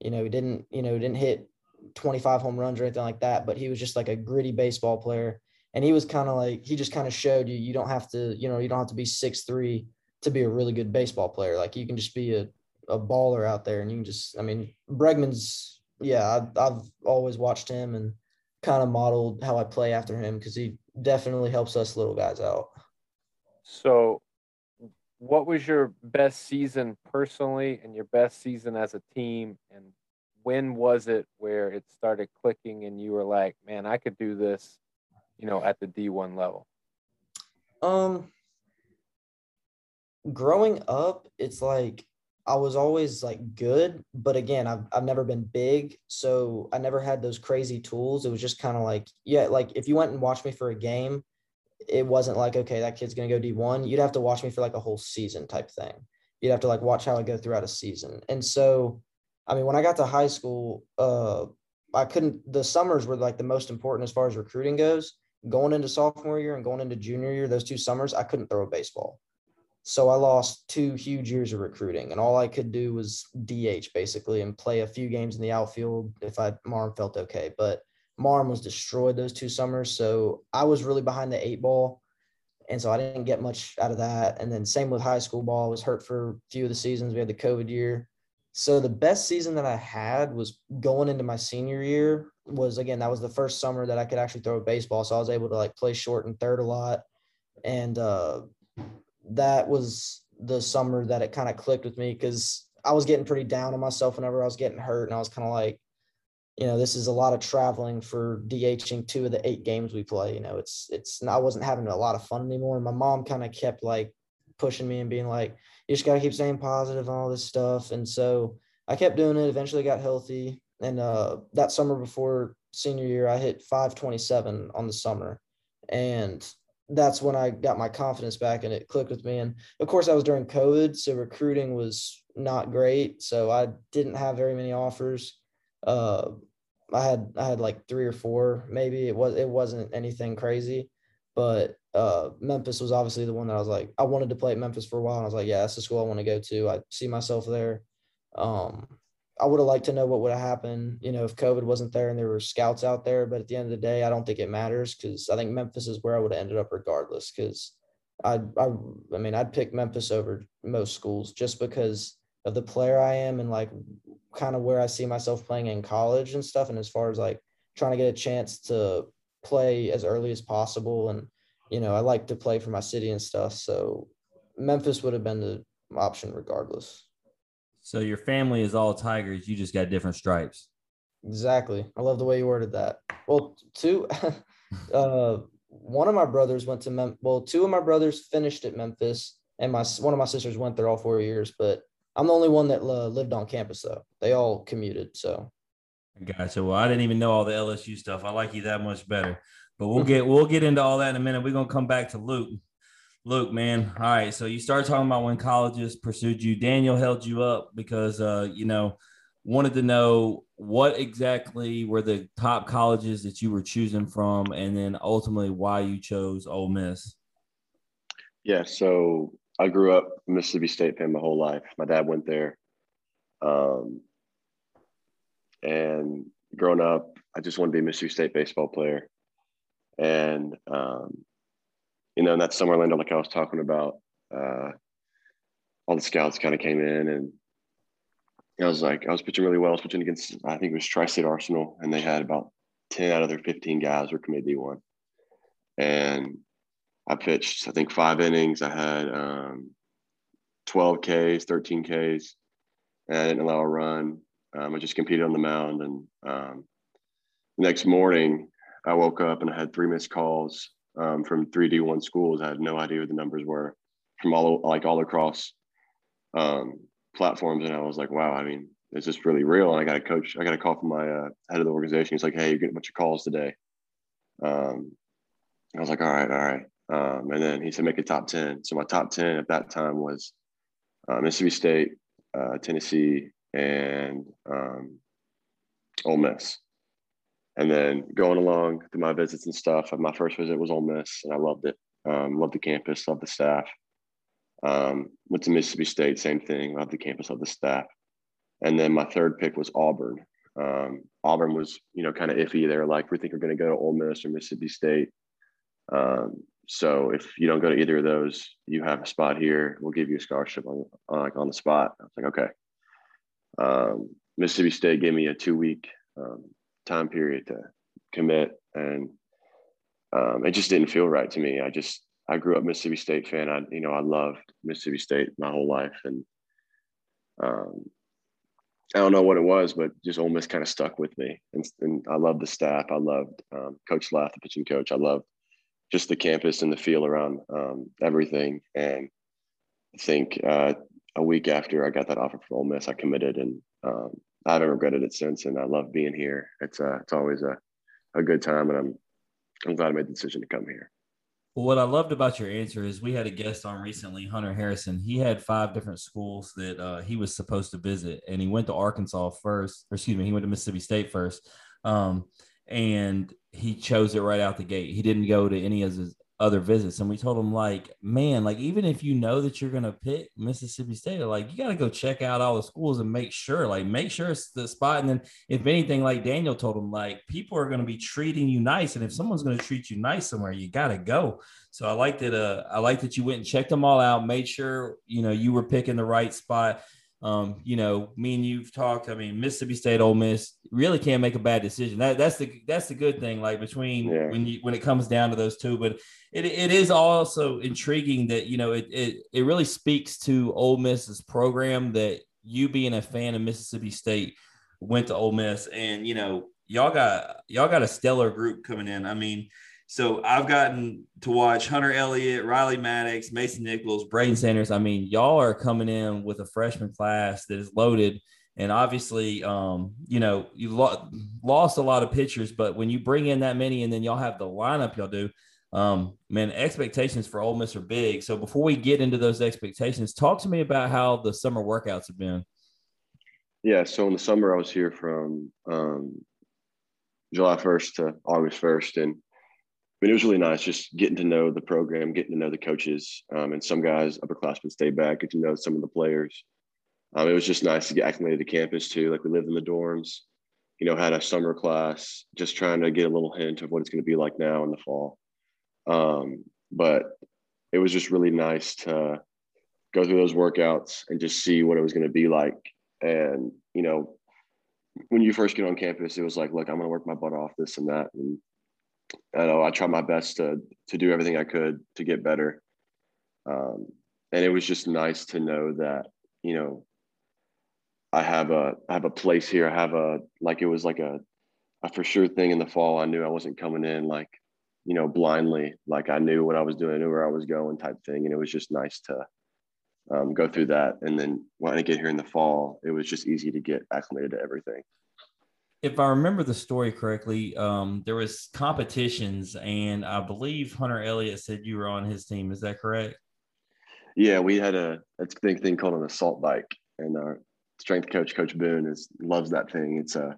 You know, he didn't, you know, didn't hit 25 home runs or anything like that, but he was just like a gritty baseball player. And he was kind of like, he just kind of showed you, you don't have to, you know, you don't have to be six three to be a really good baseball player. Like you can just be a, a baller out there and you can just, I mean, Bregman's, yeah, I, I've always watched him and kind of modeled how I play after him because he definitely helps us little guys out. So, what was your best season personally and your best season as a team? And when was it where it started clicking and you were like, man, I could do this, you know, at the D1 level? Um, growing up, it's like I was always like good, but again, I've I've never been big, so I never had those crazy tools. It was just kind of like, yeah, like if you went and watched me for a game, it wasn't like, okay, that kid's gonna go D1. You'd have to watch me for like a whole season type thing. You'd have to like watch how I go throughout a season. And so, I mean, when I got to high school, uh, I couldn't. The summers were like the most important as far as recruiting goes. Going into sophomore year and going into junior year, those two summers, I couldn't throw a baseball. So I lost two huge years of recruiting, and all I could do was DH basically and play a few games in the outfield if I Marm felt okay. But Marm was destroyed those two summers, so I was really behind the eight ball, and so I didn't get much out of that. And then same with high school ball, I was hurt for a few of the seasons. We had the COVID year, so the best season that I had was going into my senior year. Was again that was the first summer that I could actually throw a baseball, so I was able to like play short and third a lot, and uh, that was the summer that it kind of clicked with me because I was getting pretty down on myself whenever I was getting hurt, and I was kind of like, you know, this is a lot of traveling for DHing two of the eight games we play. You know, it's it's I wasn't having a lot of fun anymore, and my mom kind of kept like pushing me and being like, you just got to keep staying positive and all this stuff, and so I kept doing it. Eventually, got healthy, and uh, that summer before senior year, I hit 527 on the summer, and that's when I got my confidence back and it clicked with me. And of course, I was during COVID, so recruiting was not great. So I didn't have very many offers. Uh, I had I had like three or four, maybe it was it wasn't anything crazy, but uh, Memphis was obviously the one that I was like I wanted to play at Memphis for a while, and I was like, yeah, that's the school I want to go to. I see myself there. Um, I would have liked to know what would have happened, you know, if COVID wasn't there and there were scouts out there. But at the end of the day, I don't think it matters because I think Memphis is where I would have ended up regardless. Because I, I, I mean, I'd pick Memphis over most schools just because of the player I am and like kind of where I see myself playing in college and stuff. And as far as like trying to get a chance to play as early as possible, and you know, I like to play for my city and stuff. So Memphis would have been the option regardless. So your family is all Tigers. You just got different stripes. Exactly. I love the way you worded that. Well, two, *laughs* uh, one of my brothers went to Mem. Well, two of my brothers finished at Memphis, and my one of my sisters went there all four years. But I'm the only one that uh, lived on campus, though. They all commuted. So. Gotcha. Well, I didn't even know all the LSU stuff. I like you that much better. But we'll *laughs* get we'll get into all that in a minute. We're gonna come back to Luke. Luke, man. All right. So you start talking about when colleges pursued you. Daniel held you up because uh, you know, wanted to know what exactly were the top colleges that you were choosing from, and then ultimately why you chose Ole Miss. Yeah, so I grew up Mississippi State fan my whole life. My dad went there. Um, and growing up, I just wanted to be a Mississippi State baseball player. And, um, you know, in that summer window, like I was talking about, uh, all the scouts kind of came in and I was like, I was pitching really well. I was pitching against, I think it was Tri State Arsenal, and they had about 10 out of their 15 guys were committed D1. And I pitched, I think, five innings. I had um, 12 Ks, 13 Ks, and I didn't allow a run. Um, I just competed on the mound. And um, the next morning, I woke up and I had three missed calls um, from three D1 schools. I had no idea what the numbers were from all like all across um, platforms, and I was like, wow. I mean, is this really real? And I got a coach. I got a call from my uh, head of the organization. He's like, hey, you're getting a bunch of calls today. Um, I was like, all right, all right. Um, and then he said, make a top 10. So my top 10 at that time was uh, Mississippi State, uh, Tennessee, and um, Ole Miss. And then going along through my visits and stuff, my first visit was Ole Miss, and I loved it. Um, loved the campus, loved the staff. Um, went to Mississippi State, same thing. Loved the campus, loved the staff. And then my third pick was Auburn. Um, Auburn was, you know, kind of iffy. They were like, we think we're going to go to Ole Miss or Mississippi State. Um, so if you don't go to either of those, you have a spot here. We'll give you a scholarship on, like on the spot. I was like, okay. Um, Mississippi State gave me a two week um, time period to commit, and um, it just didn't feel right to me. I just I grew up Mississippi State fan. I you know I loved Mississippi State my whole life, and um, I don't know what it was, but just Ole Miss kind of stuck with me. And, and I loved the staff. I loved um, Coach Lath, the pitching coach. I loved just the campus and the feel around um, everything. And I think uh, a week after I got that offer from Ole Miss, I committed, and um, I haven't regretted it since. And I love being here. It's uh, it's always a, a good time, and I'm I'm glad I made the decision to come here. Well, what I loved about your answer is we had a guest on recently, Hunter Harrison. He had five different schools that uh, he was supposed to visit, and he went to Arkansas first, or excuse me, he went to Mississippi State first. Um, and he chose it right out the gate. He didn't go to any of his other visits. And we told him, like, man, like, even if you know that you're going to pick Mississippi State, like, you got to go check out all the schools and make sure, like, make sure it's the spot. And then, if anything, like Daniel told him, like, people are going to be treating you nice. And if someone's going to treat you nice somewhere, you got to go. So I liked it. Uh, I liked that you went and checked them all out, made sure, you know, you were picking the right spot. Um, you know, me and you've talked. I mean, Mississippi State, Ole Miss really can't make a bad decision. That that's the that's the good thing. Like between yeah. when you when it comes down to those two, but it, it is also intriguing that you know it, it it really speaks to Ole Miss's program that you being a fan of Mississippi State went to Ole Miss, and you know y'all got y'all got a stellar group coming in. I mean, so I've gotten to watch Hunter Elliott, Riley Maddox, Mason Nichols, Braden Sanders. I mean, y'all are coming in with a freshman class that is loaded. And obviously, um, you know, you lo- lost a lot of pitchers, but when you bring in that many and then y'all have the lineup y'all do, um, man, expectations for Ole Miss are big. So before we get into those expectations, talk to me about how the summer workouts have been. Yeah, so in the summer I was here from um, July 1st to August 1st, and mean, it was really nice just getting to know the program, getting to know the coaches, um, and some guys, upperclassmen, stayed back, get to know some of the players. Um, it was just nice to get acclimated to campus too. Like we lived in the dorms, you know, had a summer class, just trying to get a little hint of what it's going to be like now in the fall. Um, but it was just really nice to go through those workouts and just see what it was going to be like. And you know, when you first get on campus, it was like, look, I'm going to work my butt off, this and that, and I know I tried my best to to do everything I could to get better. Um, and it was just nice to know that you know I have a I have a place here. I have a like it was like a a for sure thing in the fall. I knew I wasn't coming in like you know blindly. Like I knew what I was doing, I knew where I was going, type thing. And it was just nice to um, go through that. And then when I get here in the fall, it was just easy to get acclimated to everything. If I remember the story correctly, um, there was competitions, and I believe Hunter Elliott said you were on his team. Is that correct? Yeah, we had a, a thing, thing called an assault bike, and our strength coach, Coach Boone, is loves that thing. It's a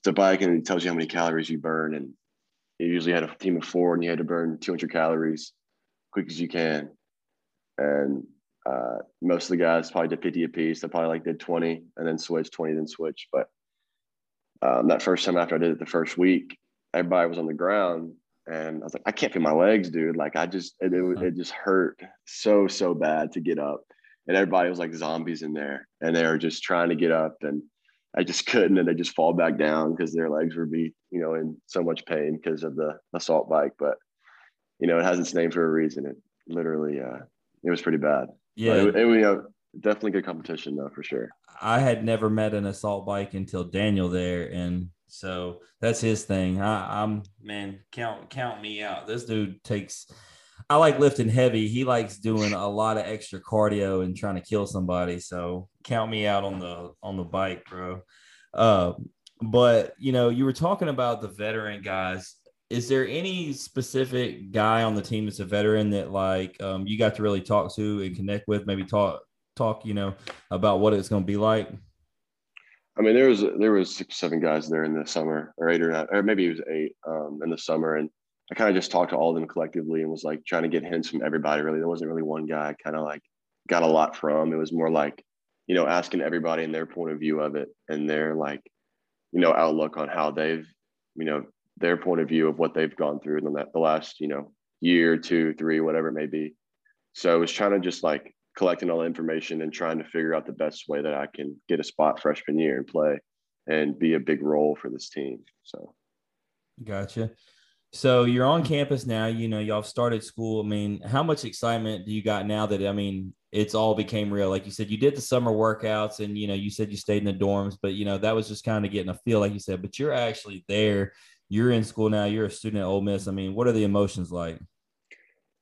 it's a bike, and it tells you how many calories you burn. And you usually had a team of four, and you had to burn 200 calories quick as you can. And uh, most of the guys probably did 50 apiece. They probably like did 20 and then switch, 20, then switch. But um, that first time after I did it the first week, everybody was on the ground and I was like, I can't feel my legs, dude. Like I just, it, it, it just hurt so, so bad to get up. And everybody was like zombies in there and they were just trying to get up and I just couldn't. And they just fall back down because their legs would be, you know, in so much pain because of the assault bike. But, you know, it has its name for a reason. It literally, uh, it was pretty bad. Yeah, it, it, you know, definitely good competition though for sure. I had never met an assault bike until Daniel there, and so that's his thing. I, I'm man, count count me out. This dude takes. I like lifting heavy. He likes doing a lot of extra cardio and trying to kill somebody. So count me out on the on the bike, bro. Uh, but you know, you were talking about the veteran guys is there any specific guy on the team that's a veteran that like um, you got to really talk to and connect with maybe talk talk you know about what it's going to be like? I mean there was there was six seven guys there in the summer or eight or nine or maybe it was eight um, in the summer and i kind of just talked to all of them collectively and was like trying to get hints from everybody really. There wasn't really one guy kind of like got a lot from. It was more like you know asking everybody in their point of view of it and their like you know outlook on how they've you know their point of view of what they've gone through in the, the last, you know, year, two, three, whatever it may be. So I was trying to just like collecting all the information and trying to figure out the best way that I can get a spot freshman year and play and be a big role for this team. So gotcha. So you're on campus now, you know, y'all started school. I mean, how much excitement do you got now that I mean it's all became real? Like you said, you did the summer workouts and you know, you said you stayed in the dorms, but you know, that was just kind of getting a feel, like you said, but you're actually there you're in school now. You're a student at Ole Miss. I mean, what are the emotions like?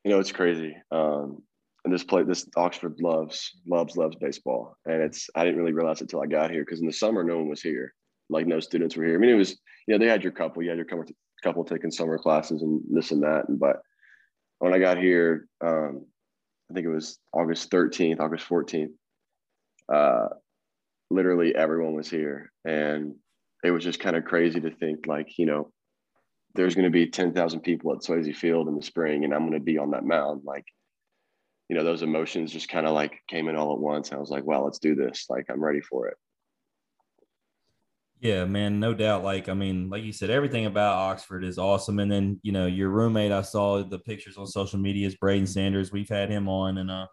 You know, it's crazy. Um, and this play, this Oxford loves, loves, loves baseball. And it's, I didn't really realize it until I got here because in the summer, no one was here. Like no students were here. I mean, it was, you know, they had your couple, you had your couple, couple taking summer classes and this and that. And, but when I got here, um, I think it was August 13th, August 14th, uh, literally everyone was here. And it was just kind of crazy to think like, you know, there's going to be 10,000 people at Swayze Field in the spring and I'm going to be on that mound. Like, you know, those emotions just kind of like came in all at once. I was like, well, let's do this. Like, I'm ready for it. Yeah, man, no doubt. Like, I mean, like you said, everything about Oxford is awesome. And then, you know, your roommate, I saw the pictures on social media is Braden Sanders. We've had him on and, uh,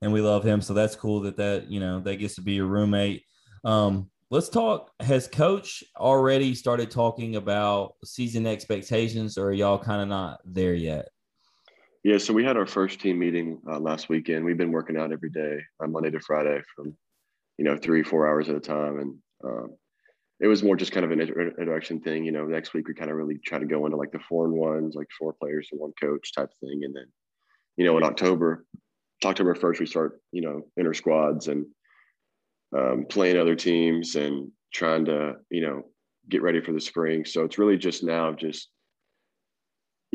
and we love him. So that's cool that that, you know, that gets to be your roommate. Um, let's talk. Has coach already started talking about season expectations, or are y'all kind of not there yet? Yeah, so we had our first team meeting uh, last weekend. We've been working out every day on Monday to Friday from, you know, three, four hours at a time. And um, it was more just kind of an introduction thing. You know, next week we kind of really try to go into like the four and ones, like four players and one coach type thing. And then, you know, in October, October 1st, we start, you know, inter squads and um, playing other teams and trying to you know get ready for the spring. So it's really just now just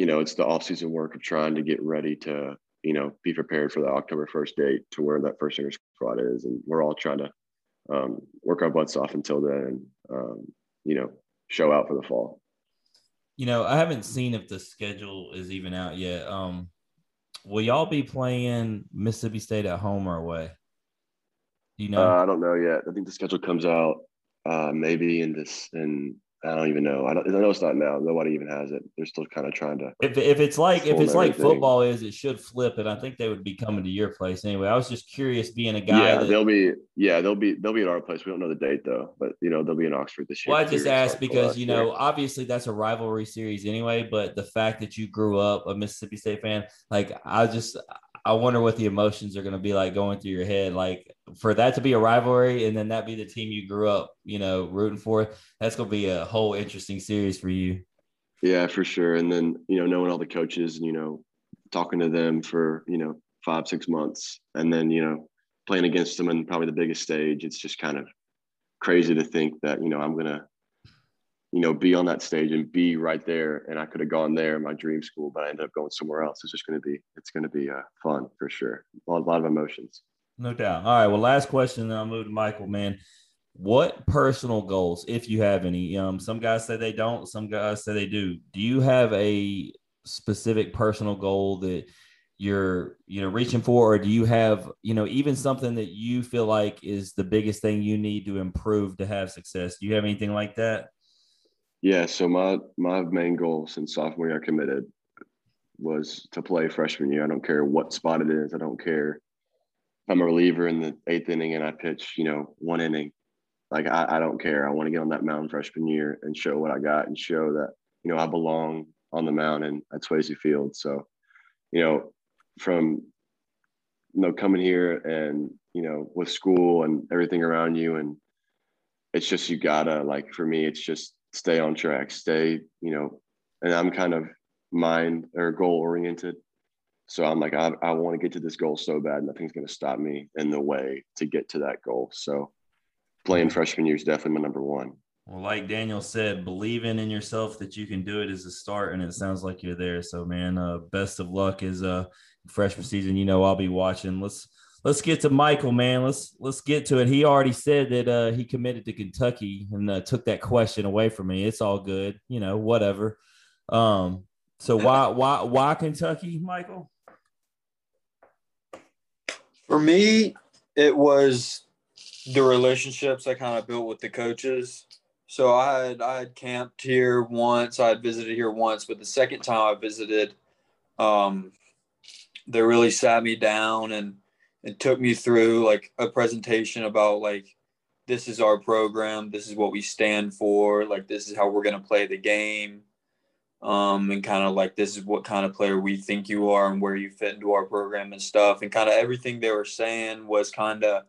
you know it's the off season work of trying to get ready to you know be prepared for the October first date to where that first inter squad is, and we're all trying to um, work our butts off until then, and um, you know show out for the fall. You know, I haven't seen if the schedule is even out yet. Um, will y'all be playing Mississippi State at home or away? you know? Uh, I don't know yet. I think the schedule comes out uh, maybe in this in I don't even know. I don't. I know it's not now. Nobody even has it. They're still kind of trying to. If, if it's like if it's like football is, it should flip, and I think they would be coming to your place anyway. I was just curious, being a guy. Yeah, that, they'll be. Yeah, they'll be. They'll be at our place. We don't know the date though, but you know they'll be in Oxford this year. Well, I just asked because you know obviously that's a rivalry series anyway, but the fact that you grew up a Mississippi State fan, like I just I wonder what the emotions are going to be like going through your head. Like for that to be a rivalry and then that be the team you grew up, you know, rooting for, that's gonna be a whole interesting series for you. Yeah, for sure. And then, you know, knowing all the coaches and, you know, talking to them for, you know, five, six months and then, you know, playing against them in probably the biggest stage, it's just kind of crazy to think that, you know, I'm gonna you know, be on that stage and be right there. And I could have gone there in my dream school, but I ended up going somewhere else. It's just going to be, it's going to be uh, fun for sure. A lot, a lot of emotions. No doubt. All right. Well, last question, then I'll move to Michael, man. What personal goals, if you have any? Um, some guys say they don't, some guys say they do. Do you have a specific personal goal that you're you know reaching for or do you have you know even something that you feel like is the biggest thing you need to improve to have success do you have anything like that yeah, so my my main goal since sophomore year I committed was to play freshman year. I don't care what spot it is. I don't care if I'm a reliever in the eighth inning and I pitch, you know, one inning. Like I, I don't care. I want to get on that mound freshman year and show what I got and show that, you know, I belong on the mound and at Swayze Field. So, you know, from you know, coming here and, you know, with school and everything around you and it's just you gotta like for me, it's just stay on track, stay, you know, and I'm kind of mind or goal oriented. So I'm like, I, I want to get to this goal so bad. Nothing's going to stop me in the way to get to that goal. So playing freshman year is definitely my number one. Well, like Daniel said, believing in yourself that you can do it is a start, and it sounds like you're there. So, man, uh, best of luck is uh freshman season. You know, I'll be watching. Let's let's get to Michael, man. Let's let's get to it. He already said that uh, he committed to Kentucky and uh, took that question away from me. It's all good, you know, whatever. Um, so why *laughs* why why Kentucky, Michael? For me, it was the relationships I kind of built with the coaches. So I had I had camped here once, I had visited here once, but the second time I visited, um, they really sat me down and and took me through like a presentation about like this is our program this is what we stand for like this is how we're going to play the game um, and kind of like this is what kind of player we think you are and where you fit into our program and stuff. And kind of everything they were saying was kind of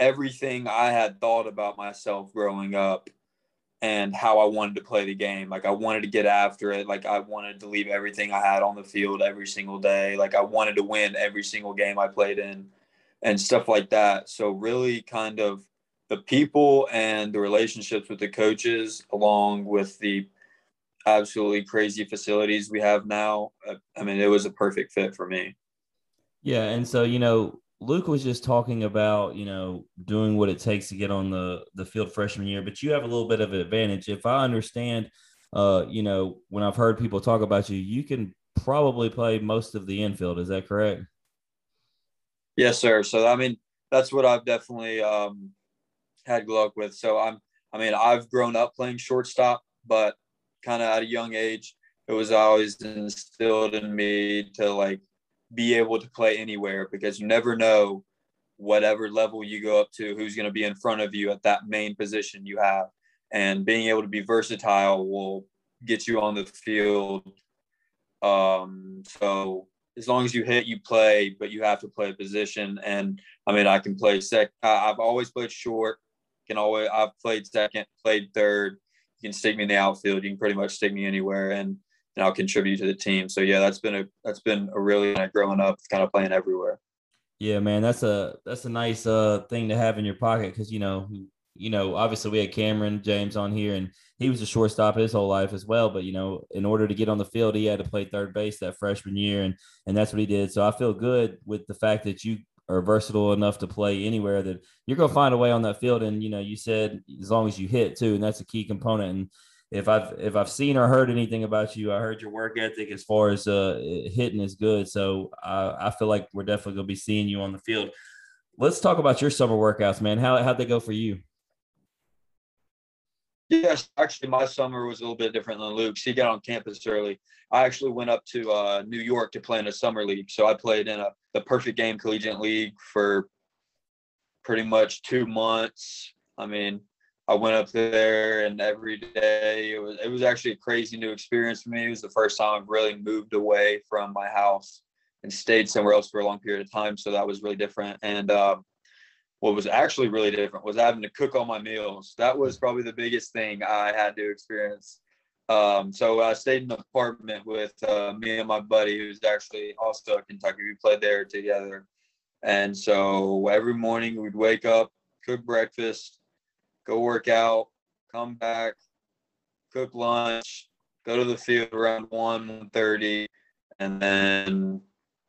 everything i had thought about myself growing up and how I wanted to play the game. Like I wanted to get after it. Like I wanted to leave everything I had on the field every single day. Like I wanted to win every single game I played in and stuff like that. So really kind of the people and the relationships with the coaches along with the absolutely crazy facilities we have now. Uh, I mean, it was a perfect fit for me. Yeah, and so you know, Luke was just talking about, you know, doing what it takes to get on the the field freshman year, but you have a little bit of an advantage. If I understand, uh, you know, when I've heard people talk about you, you can probably play most of the infield. Is that correct? Yes, sir. So I mean, that's what I've definitely um, had luck with. So I'm, I mean, I've grown up playing shortstop, but kind of at a young age, it was always instilled in me to like be able to play anywhere because you never know whatever level you go up to who's going to be in front of you at that main position you have. And being able to be versatile will get you on the field. Um, so as long as you hit you play but you have to play a position. And i mean i can play sec i've always played short can always i've played second played third. You can stick me in the outfield you can pretty much stick me anywhere. And and I'll contribute to the team. So yeah, that's been a that's been a really kind of growing up, kind of playing everywhere. Yeah, man, that's a that's a nice uh thing to have in your pocket because you know you know obviously we had Cameron James on here and he was a shortstop his whole life as well. But you know, in order to get on the field, he had to play third base that freshman year, and and that's what he did. So I feel good with the fact that you are versatile enough to play anywhere that you're to find a way on that field. And you know, you said as long as you hit too, and that's a key component. And if I've if I've seen or heard anything about you, I heard your work ethic as far as uh, hitting is good. So I, I feel like we're definitely gonna be seeing you on the field. Let's talk about your summer workouts, man. How how'd they go for you? Yes, actually, my summer was a little bit different than Luke's. He got on campus early. I actually went up to uh, New York to play in a summer league. So I played in a the Perfect Game Collegiate League for pretty much two months. I mean, I went up there and every day it was it was actually a crazy new experience for me. It was the first time I've really moved away from my house and stayed somewhere else for a long period of time. So that was really different. And um, what was actually really different was having to cook all my meals. That was probably the biggest thing I had to experience. Um, so I stayed in an apartment with uh, me and my buddy, who's actually also a Kentucky. We played there together. And so every morning we'd wake up, cook breakfast, go work out, come back, cook lunch, go to the field around 1 30, and then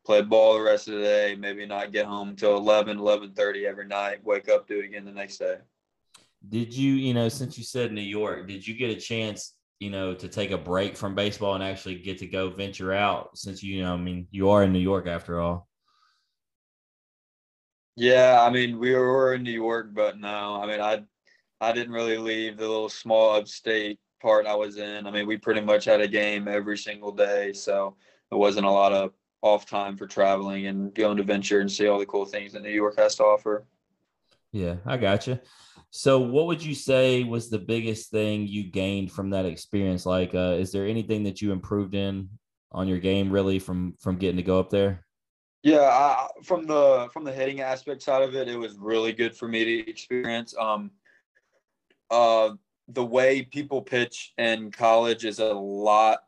play ball the rest of the day, maybe not get home until 11, 11.30 every night, wake up, do it again the next day. Did you, you know, since you said New York, did you get a chance, you know, to take a break from baseball and actually get to go venture out since you, you know, I mean, you are in New York after all? Yeah, I mean, we were in New York, but no, I mean, I I didn't really leave the little small upstate part I was in. I mean, we pretty much had a game every single day, so it wasn't a lot of off time for traveling and going to venture and see all the cool things that New York has to offer. Yeah, I got you. So, what would you say was the biggest thing you gained from that experience? Like, uh, is there anything that you improved in on your game really from from getting to go up there? Yeah, I, from the from the hitting aspect side of it, it was really good for me to experience. Um, uh, the way people pitch in college is a lot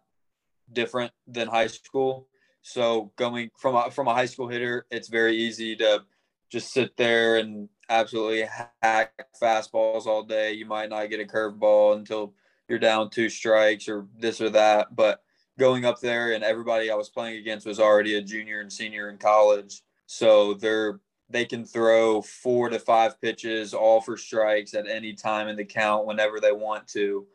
different than high school. So going from a, from a high school hitter, it's very easy to just sit there and absolutely hack fastballs all day. You might not get a curveball until you're down two strikes or this or that. But going up there and everybody I was playing against was already a junior and senior in college. So they're they can throw four to five pitches all for strikes at any time in the count whenever they want to.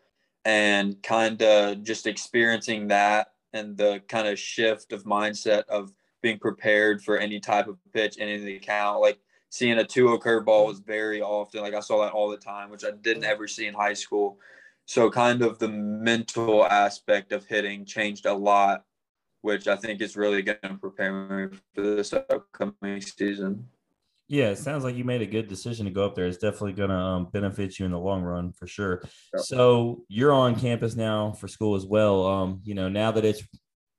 And kind of just experiencing that and the kind of shift of mindset of being prepared for any type of pitch in the count. Like seeing a 2 curveball was very often. Like I saw that all the time, which I didn't ever see in high school. So kind of the mental aspect of hitting changed a lot, which I think is really going to prepare me for this upcoming season. Yeah, it sounds like you made a good decision to go up there. It's definitely going to um, benefit you in the long run for sure. Yep. So you're on campus now for school as well. Um, you know, now that it's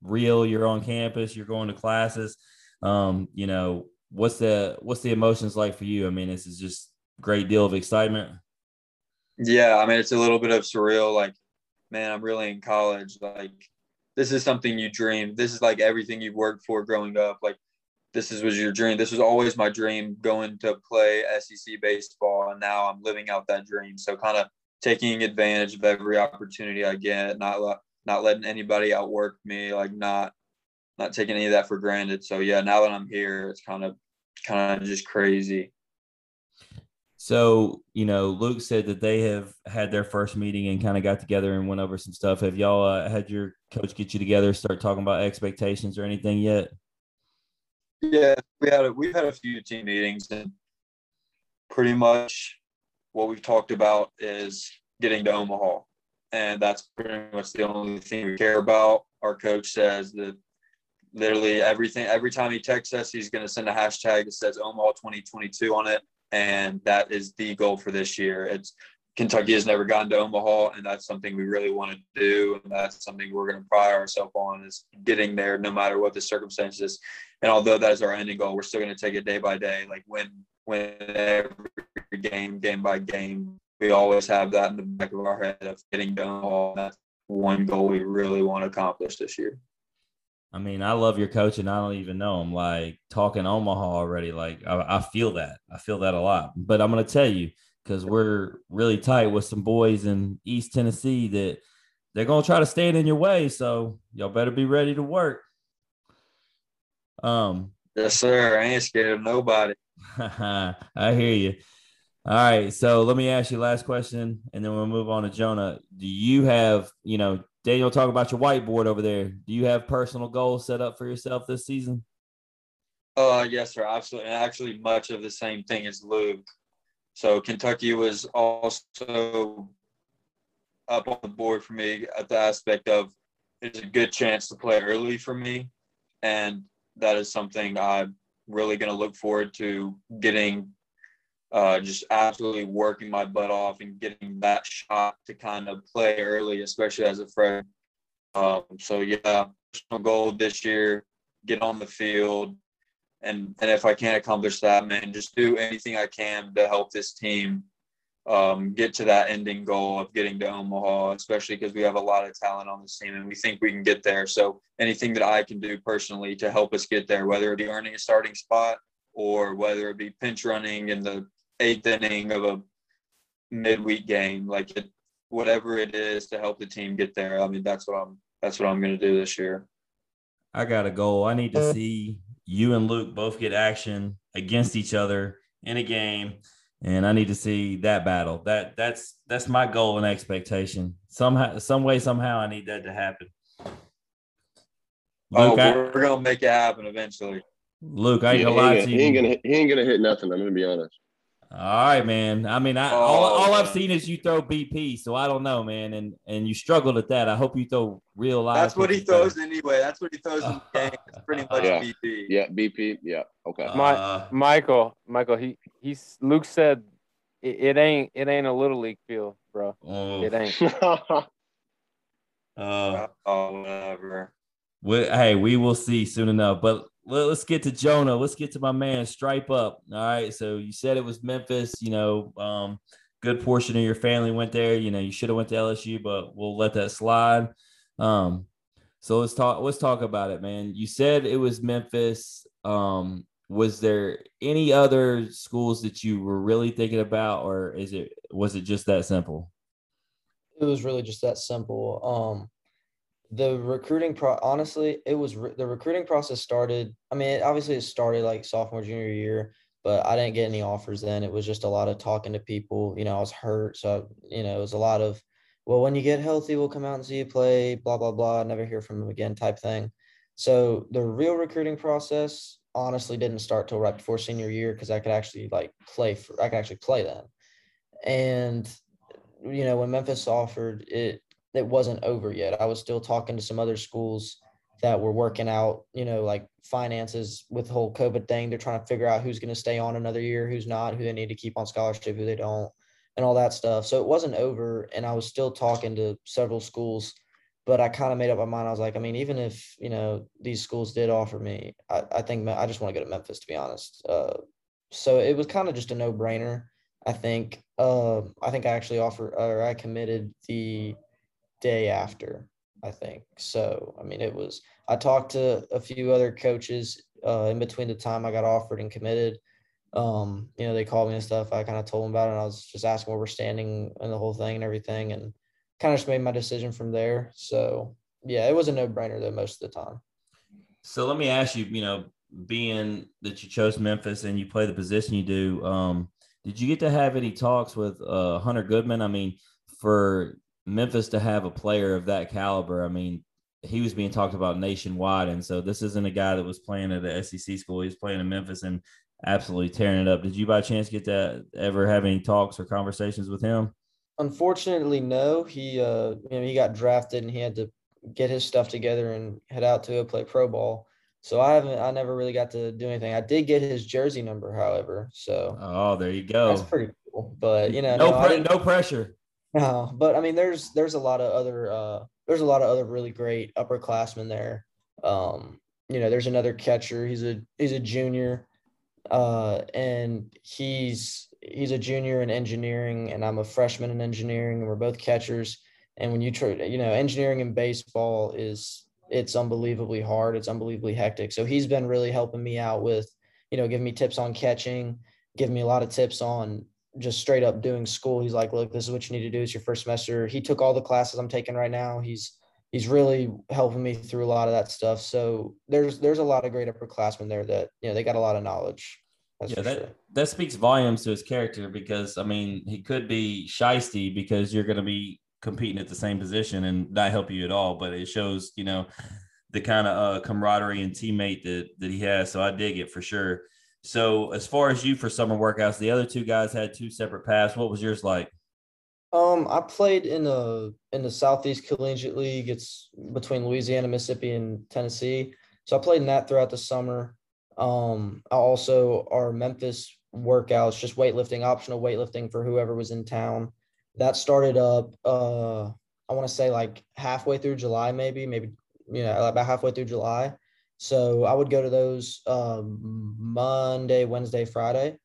real, you're on campus, you're going to classes. Um, you know, what's the what's the emotions like for you? I mean, this is just great deal of excitement. Yeah, I mean, it's a little bit of surreal. Like, man, I'm really in college. Like, this is something you dream. This is like everything you've worked for growing up. Like this is, was your dream. This was always my dream going to play SEC baseball, and now I'm living out that dream. So kind of taking advantage of every opportunity I get, not not letting anybody outwork me, like not not taking any of that for granted. So yeah, now that I'm here, it's kind of kind of just crazy. So, you know, Luke said that they have had their first meeting and kind of got together and went over some stuff. Have y'all uh, had your coach get you together, start talking about expectations or anything yet? Yeah, we had a, we've had a few team meetings, and pretty much what we've talked about is getting to Omaha, and that's pretty much the only thing we care about. Our coach says that literally everything every time he texts us, he's going to send a hashtag that says Omaha 2022 on it, and that is the goal for this year. It's Kentucky has never gotten to Omaha, and that's something we really want to do, and that's something we're going to pride ourselves on is getting there, no matter what the circumstances. And although that is our ending goal, we're still going to take it day by day, like win, win every game, game by game. We always have that in the back of our head of getting to Omaha. That's one goal we really want to accomplish this year. I mean, I love your coach, and I don't even know him. Like talking Omaha already, like I, I feel that. I feel that a lot. But I'm going to tell you because we're really tight with some boys in East Tennessee that they're gonna try to stand in your way. So y'all better be ready to work. Um. Yes, sir. I ain't scared of nobody. *laughs* I hear you. All right. So let me ask you last question, and then we'll move on to Jonah. Do you have, you know, Daniel, talk about your whiteboard over there. Do you have personal goals set up for yourself this season? Uh, yes, sir. Absolutely. And actually, much of the same thing as Luke. So Kentucky was also up on the board for me at the aspect of it's a good chance to play early for me. And that is something I'm really going to look forward to getting, uh, just absolutely working my butt off and getting that shot to kind of play early, especially as a freshman. Um, so, yeah, personal goal this year get on the field and and if I can't accomplish that, man, just do anything I can to help this team um, get to that ending goal of getting to Omaha, especially because we have a lot of talent on this team and we think we can get there. So anything that I can do personally to help us get there, whether it be earning a starting spot or whether it be pinch running in the eighth inning of a midweek game, like it, whatever it is to help the team get there. I mean, that's what I'm that's what I'm going to do this year. I got a goal. I need to see you and Luke both get action against each other in a game and I need to see that battle. That that's that's my goal and expectation. Somehow, some way, somehow, I need that to happen. Oh, Luke, oh, we're, I, we're gonna make it happen eventually. Luke, I ain't gonna lie to you. He ain't gonna he ain't gonna hit nothing. I'm gonna be honest. All right, man. I mean, I oh, all, all I've seen is you throw BP, so I don't know, man. And and you struggled at that. I hope you throw real life. That's what he throws better. anyway. That's what he throws in *laughs* the game. It's pretty much yeah. BP. Yeah, BP. Yeah. Okay. Uh, My, Michael, Michael, he he's Luke said it, it, ain't it ain't a little league field, bro. Oh. It ain't. *laughs* uh, oh, whatever. We, hey, we will see soon enough. But let, us get to Jonah. Let's get to my man Stripe Up. All right. So you said it was Memphis. You know, um, good portion of your family went there. You know, you should have went to LSU, but we'll let that slide. Um, so let's talk. Let's talk about it, man. You said it was Memphis. Um, was there any other schools that you were really thinking about, or is it was it just that simple? It was really just that simple. Um, the recruiting pro honestly it was re- the recruiting process started i mean obviously it started like sophomore junior year but i didn't get any offers then. It was just a lot of talking to people you know i was hurt so you know it was a lot of well when you get healthy we'll come out and see you play blah blah blah never hear from them again type thing. So the real recruiting process honestly didn't start till right before senior year because i could actually like play for i could actually play then. And you know when memphis offered it it wasn't over yet. I was still talking to some other schools that were working out, you know, like finances with the whole COVID thing. They're trying to figure out who's going to stay on another year, who's not, who they need to keep on scholarship, who they don't, and all that stuff. So it wasn't over. And I was still talking to several schools, but I kind of made up my mind. I was like, I mean, even if, you know, these schools did offer me, I, I think I just want to go to Memphis, to be honest. Uh, so it was kind of just a no brainer. I think, uh, I think I actually offered or I committed the day after, I think. So, I mean, it was, I talked to a few other coaches uh, in between the time I got offered and committed. Um, you know, they called me and stuff. I kind of told them about it. And I was just asking where we're standing and the whole thing and everything, and kind of just made my decision from there. So, yeah, it was a no brainer though most of the time. So let me ask you, you know, being that you chose Memphis and you play the position you do, um, did you get to have any talks with uh, Hunter Goodman? I mean, for Memphis to have a player of that caliber, I mean, he was being talked about nationwide. And so this isn't a guy that was playing at the SEC school. He was playing in Memphis and absolutely tearing it up. Did you by chance get to ever have any talks or conversations with him? Unfortunately, no. He uh you know, he got drafted and he had to get his stuff together and head out to play pro ball. So I haven't I never really got to do anything. I did get his jersey number, however. So Oh, there you go. That's pretty cool. But you know, no, no, pre- no pressure. No, but I mean, there's there's a lot of other uh, there's a lot of other really great upperclassmen there. Um, you know, there's another catcher. He's a he's a junior, uh, and he's he's a junior in engineering, and I'm a freshman in engineering, and we're both catchers. And when you try, you know, engineering and baseball is it's unbelievably hard. It's unbelievably hectic. So he's been really helping me out with, you know, giving me tips on catching, giving me a lot of tips on just straight up doing school. He's like, look, this is what you need to do. It's your first semester. He took all the classes I'm taking right now. He's he's really helping me through a lot of that stuff. So there's there's a lot of great upperclassmen there that you know they got a lot of knowledge. That's yeah, that, sure. that speaks volumes to his character because I mean he could be shisty because you're going to be competing at the same position and not help you at all. But it shows you know the kind of uh, camaraderie and teammate that that he has. So I dig it for sure. So as far as you for summer workouts, the other two guys had two separate paths. What was yours like? Um, I played in the in the Southeast Collegiate League. It's between Louisiana, Mississippi, and Tennessee. So I played in that throughout the summer. Um, I also our Memphis workouts, just weightlifting, optional weightlifting for whoever was in town. That started up uh I want to say like halfway through July, maybe, maybe you know, about halfway through July. So I would go to those um, Monday, Wednesday, Friday,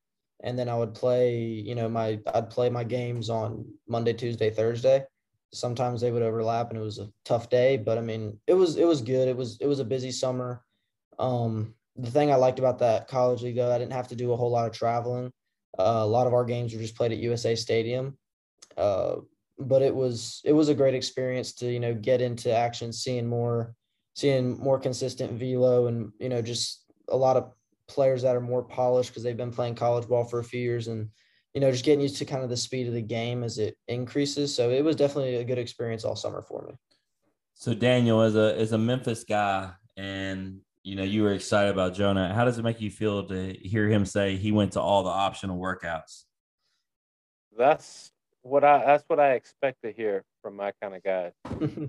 and then I would play. You know, my I'd play my games on Monday, Tuesday, Thursday. Sometimes they would overlap, and it was a tough day. But I mean, it was it was good. It was it was a busy summer. Um, the thing I liked about that college league, though, I didn't have to do a whole lot of traveling. Uh, a lot of our games were just played at USA Stadium. Uh, but it was it was a great experience to you know get into action, seeing more seeing more consistent velo, and you know just a lot of players that are more polished because they've been playing college ball for a few years and you know just getting used to kind of the speed of the game as it increases. So it was definitely a good experience all summer for me. So Daniel, as a as a Memphis guy, and you know you were excited about Jonah. How does it make you feel to hear him say he went to all the optional workouts? That's what I that's what I expect to hear from my kind of guy. *laughs*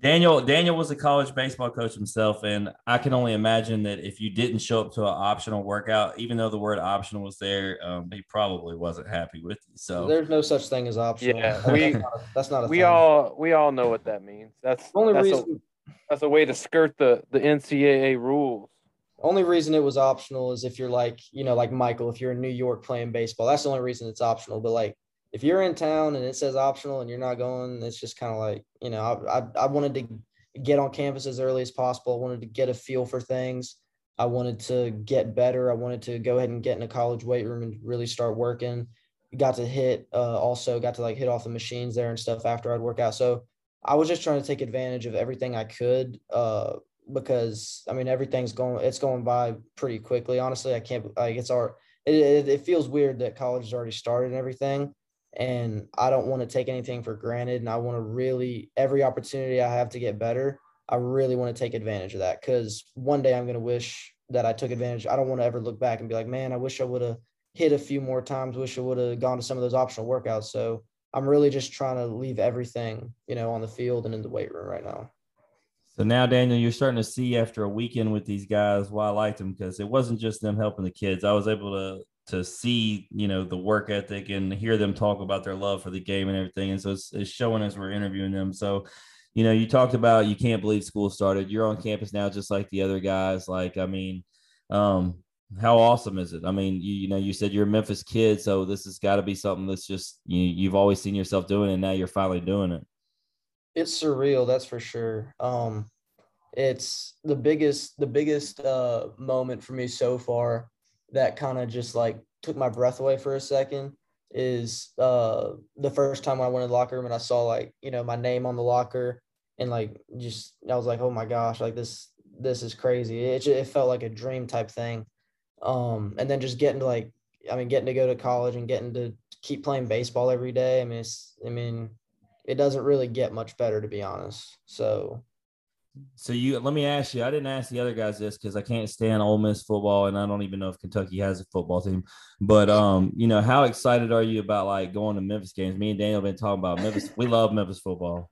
Daniel Daniel was a college baseball coach himself, and I can only imagine that if you didn't show up to an optional workout, even though the word optional was there, um, he probably wasn't happy with you. So there's no such thing as optional. Yeah, we that's not a, that's not a we thing. all we all know what that means. That's only that's reason a, that's a way to skirt the the NCAA rules. only reason it was optional is if you're like you know like Michael, if you're in New York playing baseball, that's the only reason it's optional. But like if you're in town and it says optional and you're not going, it's just kind of like you know I, I I wanted to get on campus as early as possible. I wanted to get a feel for things. I wanted to get better. I wanted to go ahead and get in a college weight room and really start working. Got to hit, uh, also got to like hit off the machines there and stuff after I'd work out. So I was just trying to take advantage of everything I could uh, because I mean everything's going, it's going by pretty quickly. Honestly, I can't like it's our. It, it, it feels weird that college has already started and everything, and I don't want to take anything for granted. And I want to really every opportunity I have to get better. I really want to take advantage of that because one day I'm going to wish that I took advantage. I don't want to ever look back and be like, man, I wish I would have hit a few more times. Wish I would have gone to some of those optional workouts. So I'm really just trying to leave everything, you know, on the field and in the weight room right now. So now, Daniel, you're starting to see after a weekend with these guys why I liked them because it wasn't just them helping the kids. I was able to to see, you know, the work ethic and hear them talk about their love for the game and everything. And so it's, it's showing as we're interviewing them. So, you know, you talked about you can't believe school started. You're on campus now, just like the other guys. Like, I mean, um, how awesome is it? I mean, you, you know, you said you're a Memphis kid, so this has got to be something that's just you, you've always seen yourself doing, and now you're finally doing it. It's surreal, that's for sure. Um, it's the biggest, the biggest uh, moment for me so far that kind of just like took my breath away for a second is uh the first time I went in the locker room and I saw like you know my name on the locker and like just I was like oh my gosh like this this is crazy. It it felt like a dream type thing. Um and then just getting to like I mean getting to go to college and getting to keep playing baseball every day I mean it's I mean it doesn't really get much better to be honest. So So you let me ask you. I didn't ask the other guys this because I can't stand Ole Miss football, and I don't even know if Kentucky has a football team. But um, you know, how excited are you about like going to Memphis games? Me and Daniel have been talking about Memphis. We love Memphis football.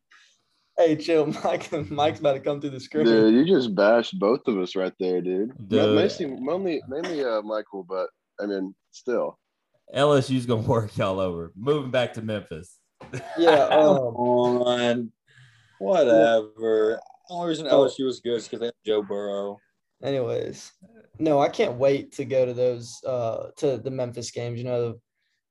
hey chill Mike *laughs* Mike's about to come through the screen Dude, you just bashed both of us right there, dude. Dude. Mainly, mainly, mainly uh, Michael, but I mean, still. LSU's gonna *laughs* work y'all over. Moving back to Memphis. yeah *laughs* Come um, on. Whatever. Only reason Oh. LSU was good is because they have Joe Burrow. anyways no i can't wait to go to those uh to the memphis games. You know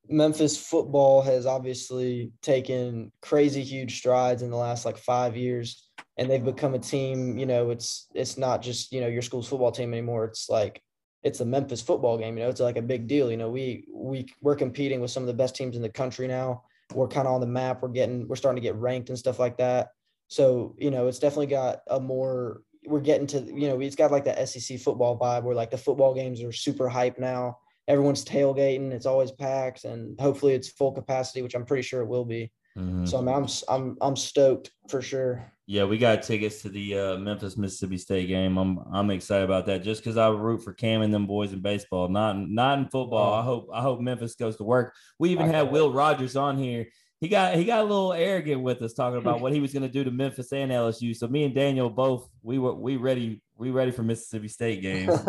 memphis football has obviously taken crazy huge strides in the last like five years and they've become a team you know it's it's not just you know your school's football team anymore. It's like it's a memphis football game you know it's like a big deal. You know we we we're competing with some of the best teams in the country now. We're kind of on the map. We're getting we're starting to get ranked and stuff like that so you know it's definitely got a more we're getting to you know it's got like the SEC football vibe where like the football games are super hype now. Everyone's tailgating. It's always packed, and hopefully it's full capacity, which I'm pretty sure it will be. Mhm. So I'm I'm I'm I'm stoked for sure. Yeah, we got tickets to the uh, Memphis Mississippi State game. I'm I'm excited about that just because I root for Cam and them boys in baseball, not not in football. Oh. I hope I hope Memphis goes to work. We even I had Will Rogers on here. He got he got a little arrogant with us talking about *laughs* what he was going to do to Memphis and LSU. So me and Daniel both we were we ready we ready for Mississippi State games. *laughs*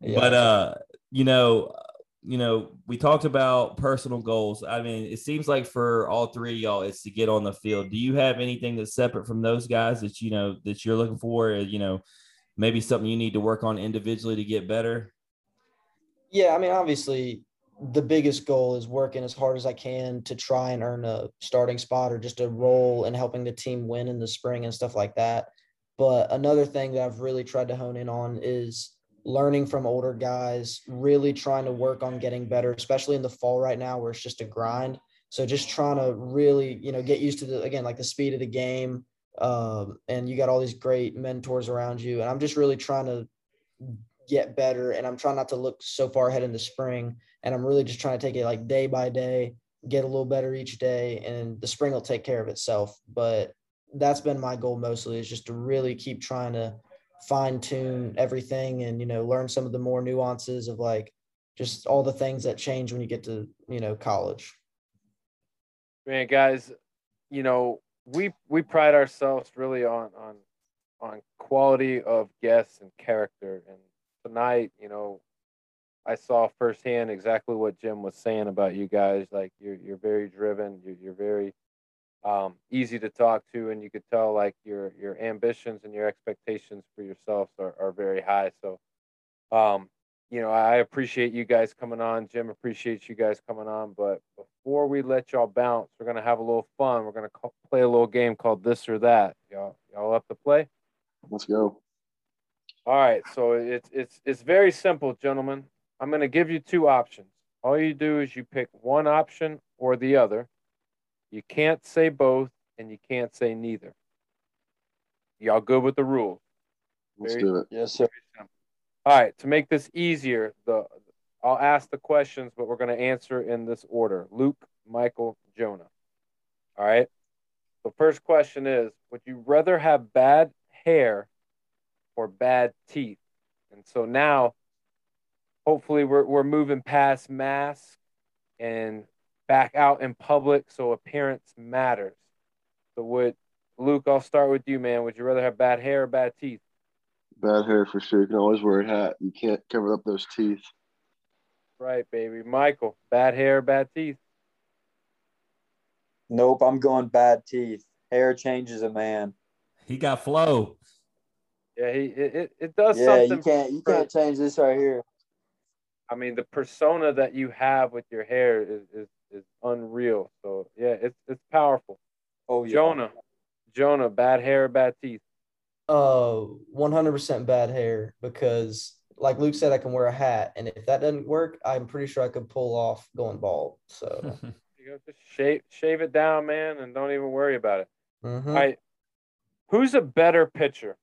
yeah. But uh, you know, you know, we talked about personal goals. I mean, it seems like for all three of y'all, it's to get on the field. Do you have anything that's separate from those guys that you know that you're looking for? You know, maybe something you need to work on individually to get better. Yeah, I mean, obviously, the biggest goal is working as hard as I can to try and earn a starting spot or just a role in helping the team win in the spring and stuff like that. But another thing that I've really tried to hone in on is learning from older guys, really trying to work on getting better, especially in the fall right now where it's just a grind. So just trying to really, you know, get used to the again like the speed of the game. Um, and you got all these great mentors around you. And I'm just really trying to get better and I'm trying not to look so far ahead in the spring. And I'm really just trying to take it like day by day, get a little better each day, and the spring will take care of itself. But that's been my goal mostly is just to really keep trying to fine tune everything and you know learn some of the more nuances of like just all the things that change when you get to you know college man guys you know we we pride ourselves really on on on quality of guests and character and tonight you know i saw firsthand exactly what jim was saying about you guys like you're you're very driven you're, you're very um, easy to talk to, and you could tell like your your ambitions and your expectations for yourselves are, are very high. So, um, you know, I appreciate you guys coming on. Jim appreciates you guys coming on. But before we let y'all bounce, we're gonna have a little fun. We're gonna play a little game called this or that. Y'all, y'all up to play? Let's go. All right. So it's it's it's very simple, gentlemen. I'm gonna give you two options. All you do is you pick one option or the other you can't say both and you can't say neither. Y'all good with the rules? Let's Very, do it. Yes, sir. All right, to make this easier, the I'll ask the questions, but we're going to answer in this order. Luke, Michael, Jonah. All right. The first question is Would you rather have bad hair or bad teeth? And so now, hopefully, we're, we're moving past masks and back out in public, so appearance matters. So, would Luke? I'll start with you, man. Would you rather have bad hair or bad teeth? Bad hair for sure. You can always wear a hat. You can't cover up those teeth. Right, baby. Michael, bad hair, bad teeth. Nope, I'm going bad teeth. Hair changes a man. He got flow. Yeah, he it, it does yeah, something. you can't you can't change this right here. I mean, the persona that you have with your hair is, is is unreal. So yeah, it's it's powerful. Oh, yeah. Jonah, Jonah, bad hair, bad teeth. Uh, one hundred percent bad hair because, like Luke said, I can wear a hat, and if that doesn't work, I'm pretty sure I could pull off going bald. So *laughs* you know, just shave shave it down, man, and don't even worry about it. Mm-hmm. All right, who's a better pitcher,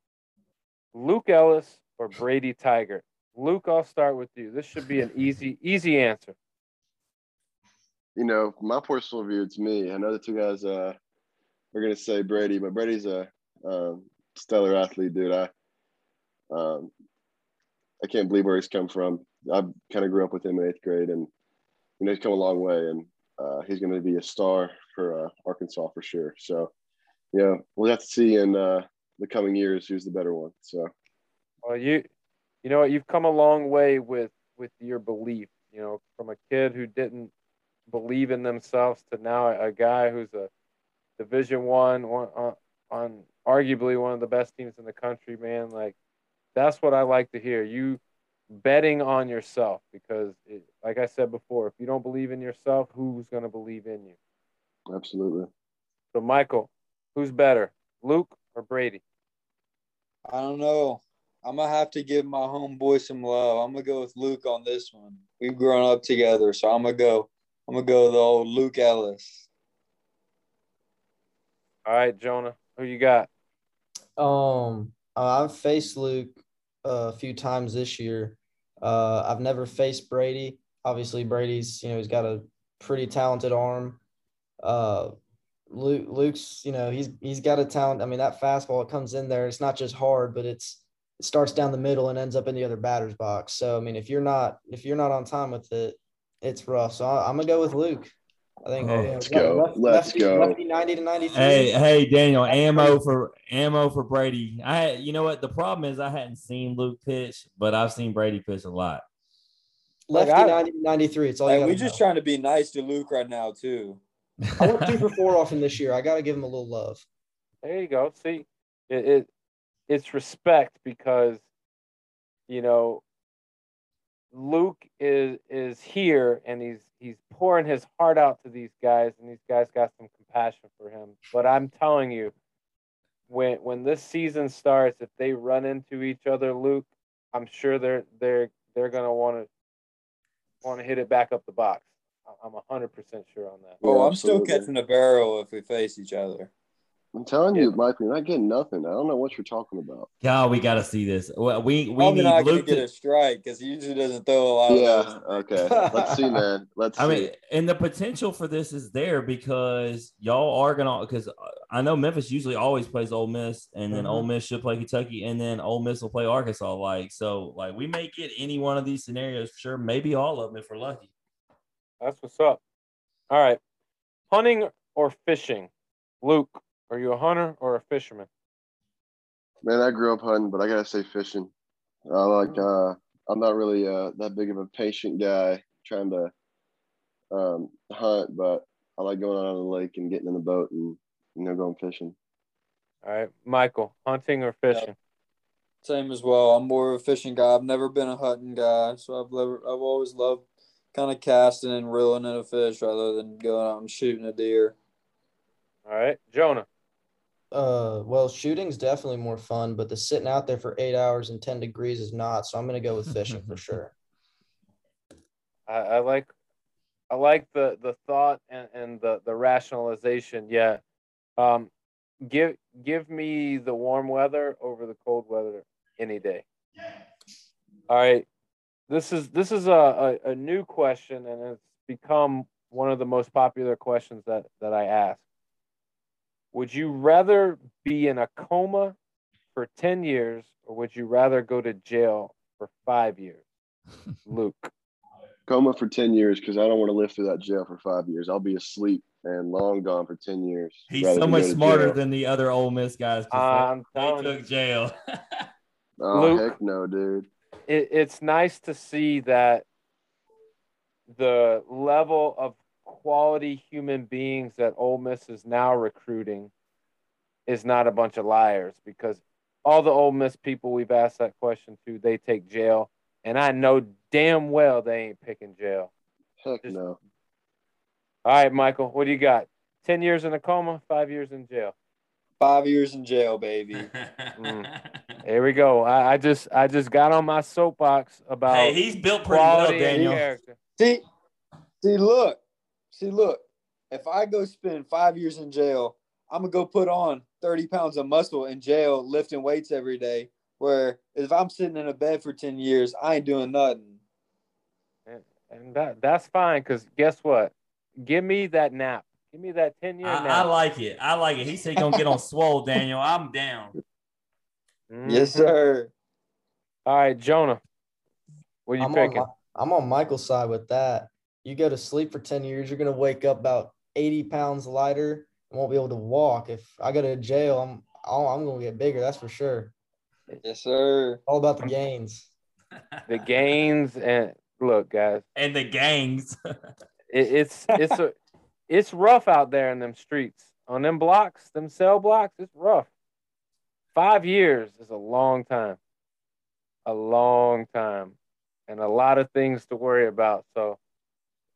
Luke Ellis or Brady Tygart? Luke, I'll start with you. This should be an easy easy answer you know, my personal view, it's me. I know the two guys uh, are going to say Brady, but Brady's a um, stellar athlete, dude. I um, I can't believe where he's come from. I kind of grew up with him in eighth grade, and you know he's come a long way, and uh, he's going to be a star for uh, Arkansas for sure. So, yeah, we'll have to see in uh, the coming years who's the better one. So, well, you you know what, you've come a long way with with your belief. You know, from a kid who didn't believe in themselves to now a guy who's a Division One, one on, uh, on arguably one of the best teams in the country, man. Like that's what I like to hear. You betting on yourself because, it, like I said before, if you don't believe in yourself, who's going to believe in you? Absolutely. So, Michael, who's better, Luke or Brady? I don't know. I'm gonna have to give my homeboy some love. I'm gonna go with Luke on this one. We've grown up together, so I'm gonna go I'm gonna go with old Luke Ellis. All right, Jonah, who you got? Um, uh, I've faced Luke a few times this year. Uh, I've never faced Brady. Obviously, Brady's you know he's got a pretty talented arm. Uh, Luke, Luke's you know he's he's got a talent. I mean that fastball it comes in there. It's not just hard, but it's it starts down the middle and ends up in the other batter's box. So I mean if you're not if you're not on time with it, it's rough. So I, am gonna go with Luke. I think. Oh, let's go. Left, let's lefty, go. Lefty 90 to 93. Hey, hey, Daniel, ammo for ammo for Brady. I, you know what? The problem is I hadn't seen Luke pitch, but I've seen Brady pitch a lot. Like, Lefty I- 90 93. It's all you Hey, gotta we just know. trying to be nice to Luke right now too. I went two for four off him this year. I got to give him a little love. There you go. See, it, it it's respect because you know Luke is is here and he's he's pouring his heart out to these guys and these guys got some compassion for him. But I'm telling you, when when this season starts, if they run into each other, Luke, I'm sure they're they're they're gonna want to want to hit it back up the box. I- I'm hundred percent sure on that. Oh, Yeah, I'm still absolutely. catching the barrel if we face each other. I'm telling Yeah. you, Mike, you're not getting nothing. I don't know what you're talking about. God, we got to see this. Well, we we Probably need not going to get a strike because he usually doesn't throw a lot Yeah. those. Okay. *laughs* Let's see, man. Let's I see. mean, and the potential for this is there because y'all are gonna. Because I know Memphis usually always plays Ole Miss, and then Mhm. Ole Miss should play Kentucky, and then Ole Miss will play Arkansas. Like so, like we may get any one of these scenarios for sure. Maybe all of them if we're lucky. That's what's up. All right. Hunting or fishing? Luke, are you a hunter or a fisherman? Man, I grew up hunting, but I gotta say fishing. I like. uh I'm not really uh that big of a patient guy trying to um hunt, but I like going out on the lake and getting in the boat and you know going fishing. All right. Michael, hunting or fishing? Same as well. I'm more of a fishing guy. I've never been a hunting guy, so I've never, I've always loved kind of casting and reeling in a fish rather than going out and shooting a deer. All right. Jonah. Uh, well, shooting's definitely more fun, but the sitting out there for eight hours and 10 degrees is not. So I'm going to go with fishing for *laughs* sure. I, I like I like the the thought and, and the, the rationalization. Yeah. Um give give me the warm weather over the cold weather any day. All right. This is this is a, a, a new question and it's become one of the most popular questions that, that I ask. Would you rather be in a coma for 10 years or would you rather go to jail for five years? *laughs* Luke. Coma for ten years because I don't want to live through that jail for five years. I'll be asleep and long gone for ten years. He's so much smarter jail. than the other Ole Miss guys. I'm they, telling they took jail. Oh Luke. heck no, dude. It, it's nice to see that the level of quality human beings that Ole Miss is now recruiting is not a bunch of liars because all the Ole Miss people we've asked that question to, they take jail, and I know damn well they ain't picking jail. Heck Just- no. All right, Michael, what do you got? Ten years in a coma, five years in jail. Five years in jail, baby. *laughs* Mm. *laughs* Here we go. I, I just I just got on my soapbox about hey, he's built pretty well, Daniel. character. See, see, look, see, look. If I go spend five years in jail, I'm gonna go put on 30 pounds of muscle in jail, lifting weights every day. Where if I'm sitting in a bed for 10 years, I ain't doing nothing. And that that's fine because guess what? Give me that nap. Give me that 10 year I, I like it. I like it. He said he gonna get on *laughs* swole, Daniel. I'm down. Yes, mm-hmm. sir. All right, Jonah. What are you I'm on, picking? Mi- I'm on Michael's side with that. You go to sleep for 10 years, you're going to wake up about 80 pounds lighter and won't be able to walk. If I go to jail, I'm I'll- I'm going to get bigger. That's for sure. Yes, sir. All about the gains. *laughs* The gains and look, guys, and the gangs. *laughs* it, it's it's a it's rough out there in them streets. On them blocks, them cell blocks, it's rough. Five years is a long time. A long time. And a lot of things to worry about. So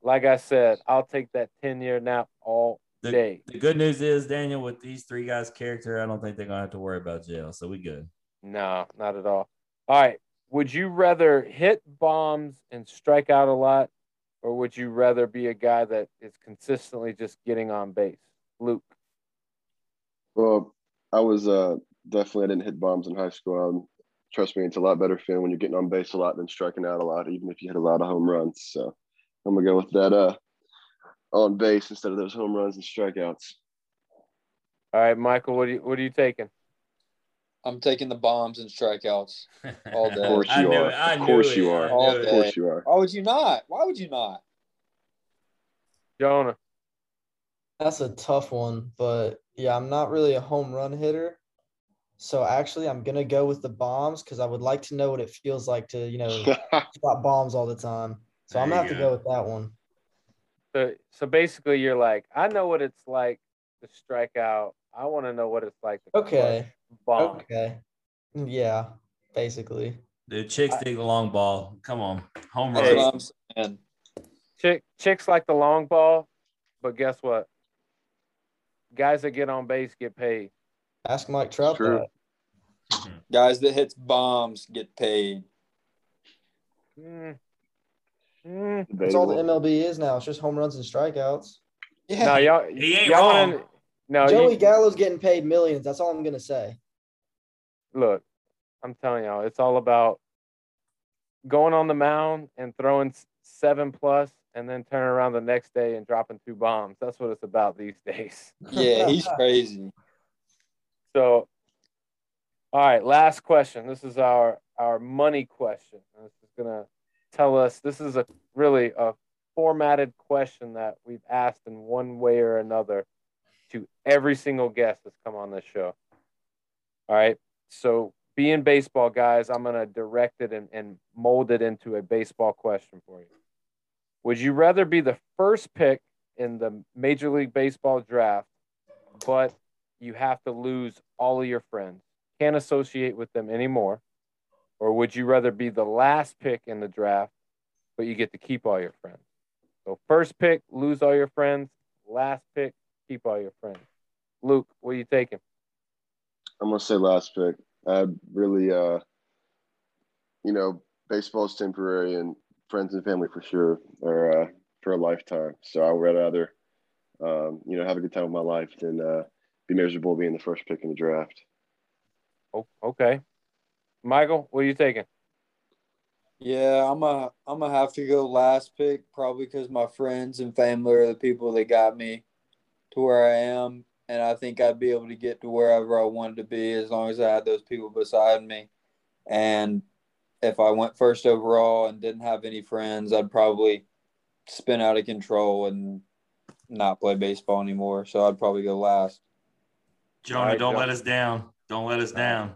like I said, I'll take that 10 year nap all The, day. the good news is, Daniel, with these three guys' character, I don't think they're gonna have to worry about jail. So we good. No, not at all. All right. Would you rather hit bombs and strike out a lot, or would you rather be a guy that is consistently just getting on base? Luke. Well, I was uh definitely I didn't hit bombs in high school. Um, trust me, it's a lot better feeling when you're getting on base a lot than striking out a lot, even if you hit a lot of home runs. So I'm gonna go with that uh on base instead of those home runs and strikeouts. All right, Michael. What are you What are you taking? I'm taking the bombs and strikeouts. All *laughs* day. Of course you knew are. it. Of course you are. knew All Of course you are. Why would you not? Why would you not? Jonah. That's a tough one, but yeah, I'm not really a home run hitter. So actually, I'm gonna go with the bombs because I would like to know what it feels like to, you know, *laughs* spot bombs all the time. So I'm gonna you have to go with that one. So so basically, you're like, I know what it's like to strike out. I want to know what it's like to Okay. Clutch bomb. Okay. Yeah, basically. Dude, chicks dig the long ball. Come on, home That's Hey. run. what I'm saying. Chick, chicks like the long ball, but guess what? Guys that get on base get paid. Ask Mike Trout True. that. Guys that hits bombs get paid. Mm. Mm. That's all the MLB is now. It's just home runs and strikeouts. Yeah. No, y'all, He ain't y'all wrong. wanna- no, Joey you, Gallo's getting paid millions. That's all I'm gonna say. look, I'm telling y'all, it's all about going on the mound and throwing seven plus, and then turning around the next day and dropping two bombs. That's what it's about these *laughs* days. yeah, he's *laughs* crazy. So, all right, last question. This is our our money question. This is gonna tell us. This is a really a formatted question that we've asked in one way or another to every single guest that's come on this show. All right. So, being baseball guys, I'm gonna direct it and, and mold it into a baseball question for you. Would you rather be the first pick in the Major League Baseball draft, but you have to lose all of your friends, can't associate with them anymore? Or would you rather be the last pick in the draft, but you get to keep all your friends? So, first pick, lose all your friends. Last pick, keep all your friends. Luke, what are you taking? I'm gonna say last pick. I really, uh, you know, baseball's temporary, and friends and family for sure are uh, for a lifetime. So I would rather, um, you know, have a good time with my life than uh, be miserable being the first pick in the draft. Oh, okay. Michael, what are you taking? Yeah, I'm a I'm gonna have to go last pick probably because my friends and family are the people that got me to where I am, and I think I'd be able to get to wherever I wanted to be as long as I had those people beside me. And if I went first overall and didn't have any friends, I'd probably spin out of control and not play baseball anymore. So I'd probably go last. Jonah, All right, don't Jonah. let us down. Don't let us down.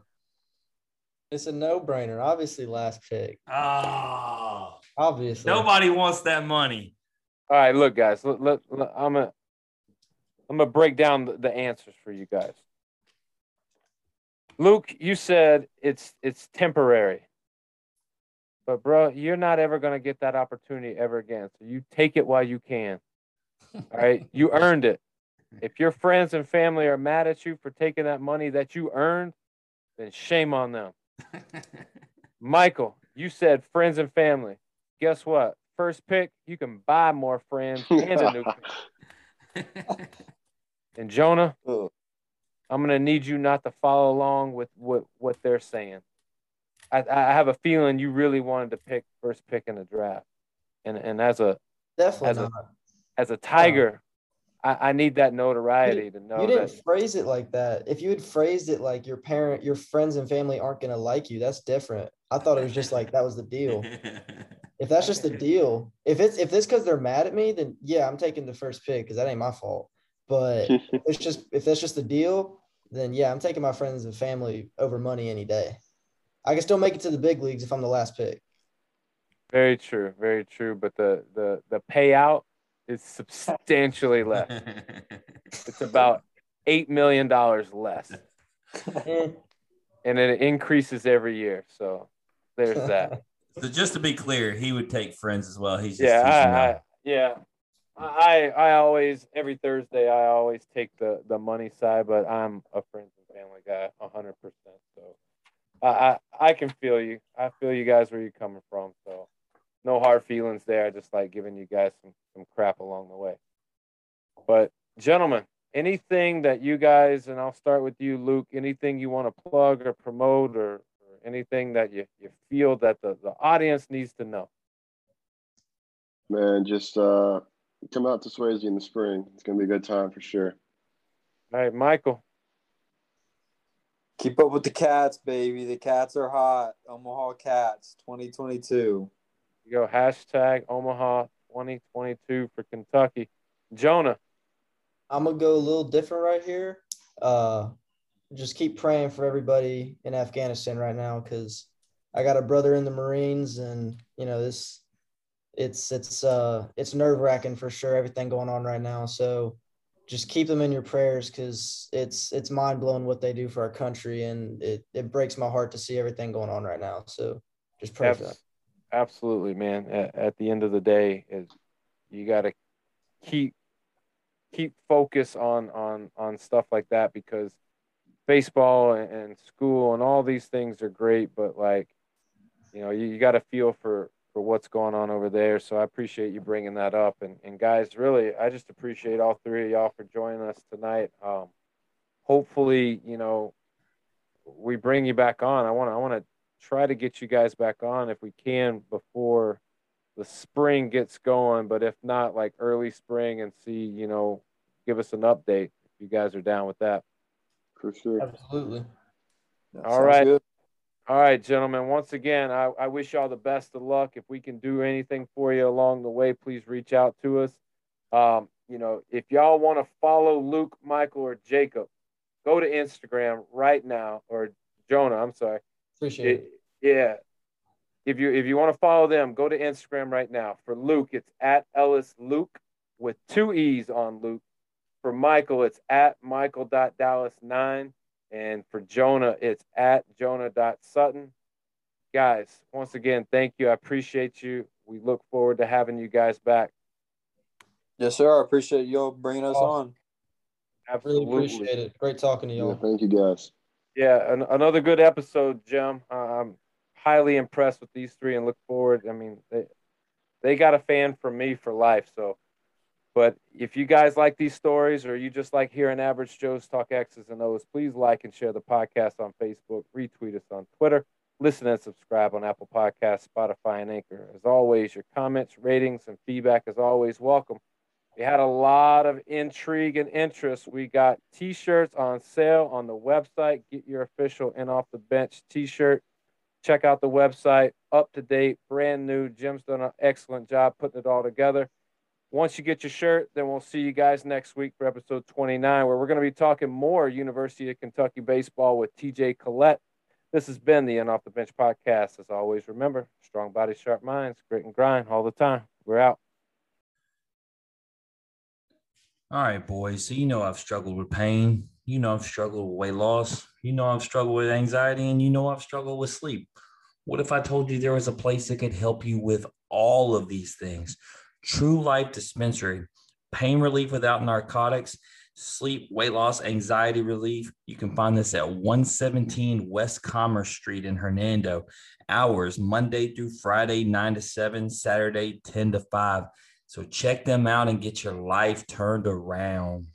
It's a no-brainer. Obviously, last pick. Oh, Obviously. nobody wants that money. All right, look, guys. Look, look, let- I'm gonna I'm gonna break down the, the answers for you guys. Luke, you said it's it's temporary, but bro, you're not ever gonna get that opportunity ever again. So you take it while you can. All right, *laughs* you earned it. If your friends and family are mad at you for taking that money that you earned, then shame on them. *laughs* Michael, you said friends and family. Guess what? First pick, you can buy more friends and a new pick. *laughs* *laughs* And Jonah, Ugh. I'm gonna need you not to follow along with what what they're saying. I I have a feeling you really wanted to pick first pick in the draft, and and as a Definitely as a- as a Tiger, I, I need that notoriety to know you didn't that. phrase it like that. If you had phrased it like your parent, your friends and family aren't gonna like you, that's different. I thought it was just like that was the deal. *laughs* If that's just the deal, if it's if it's because they're mad at me, then yeah, I'm taking the first pick because that ain't my fault. But *laughs* it's just if that's just the deal, then yeah, I'm taking my friends and family over money any day. I can still make it to the big leagues if I'm the last pick. Very true, very true. But the the the payout is substantially less. *laughs* It's about eight million dollars less, Eh, and it increases every year. So there's that. *laughs* so just to be clear, he would take friends as well. He's just yeah, I. I, yeah. I I always every Thursday I always take the the money side, but I'm a friends and family guy, hundred percent. So I, I I can feel you. I feel you guys where you're coming from. So no hard feelings there. I just like giving you guys some some crap along the way. But gentlemen, anything that you guys and I'll start with you, Luke. Anything you want to plug or promote or, or anything that you, you feel that the, the audience needs to know. Man, just uh, come out to Swayze in the spring. It's gonna be a good time for sure. All right, Michael. Keep up with the cats, baby. The cats are hot. Omaha Cats 2022. You go hashtag Omaha 2022 for Kentucky. Jonah, I'm gonna go a little different right here. Uh, just keep praying for everybody in Afghanistan right now because I got a brother in the Marines, and you know this it's it's uh it's nerve wracking for sure. Everything going on right now. So just keep them in your prayers because it's it's mind blowing what they do for our country, and it it breaks my heart to see everything going on right now. So just pray for them. Absolutely, man. At, at, the end of the day, it, you got to keep keep focus on on on stuff like that because baseball and, school and all these things are great, but like you know, you, you got to feel for for what's going on over there. So I appreciate you bringing that up. And, and guys, really, I just appreciate all three of y'all for joining us tonight. Um, hopefully, you know, we bring you back on. I want I want to try to get you guys back on if we can before the spring gets going. But if not, like early spring and see, you know, give us an update if you guys are down with that. For sure. Absolutely. All right. Good. All right, gentlemen. Once again, I, I wish y'all the best of luck. If we can do anything for you along the way, please reach out to us. Um, you know, if y'all want to follow Luke, Michael, or Jacob, go to Instagram right now, or Jonah. I'm sorry. Appreciate it. it. Yeah. If you if you want to follow them, go to Instagram right now. For Luke, it's at Ellis Luke with two E's on Luke. For Michael, it's at Michael.Dallas9. And for Jonah, it's at jonah.sutton. Guys, once again, thank you. I appreciate you. We look forward to having you guys back. Yes, sir. I appreciate y'all bringing us on. Absolutely. Really appreciate it. Great talking to y'all. Yeah, thank you, guys. Yeah, an- another good episode, Jim. I'm highly impressed with these three and look forward. I mean, they, they got a fan from me for life. So but if you guys like these stories or you just like hearing average Joe's talk X's and O's, please like and share the podcast on Facebook, retweet us on Twitter, listen and subscribe on Apple Podcasts, Spotify, and Anchor. As always, your comments, ratings, and feedback is always welcome. We had a lot of intrigue and interest. We got t shirts on sale on the website. Get your official in off the bench t shirt. Check out the website, up to date, brand new. Jim's done an excellent job putting it all together. Once you get your shirt, then we'll see you guys next week for episode 29, where we're going to be talking more University of Kentucky baseball with TJ Collett. This has been the In Off the Bench podcast. As always, remember strong bodies, sharp minds, grit and grind all the time. We're out. All right, boys. So, you know, I've struggled with pain. You know, I've struggled with weight loss. You know, I've struggled with anxiety. And you know, I've struggled with sleep. What if I told you there was a place that could help you with all of these things? True Life Dispensary, pain relief without narcotics, sleep, weight loss, anxiety relief. You can find this at 117 West Commerce Street in Hernando. Hours Monday through Friday, 9 to 7, Saturday, 10 to 5. So check them out and get your life turned around.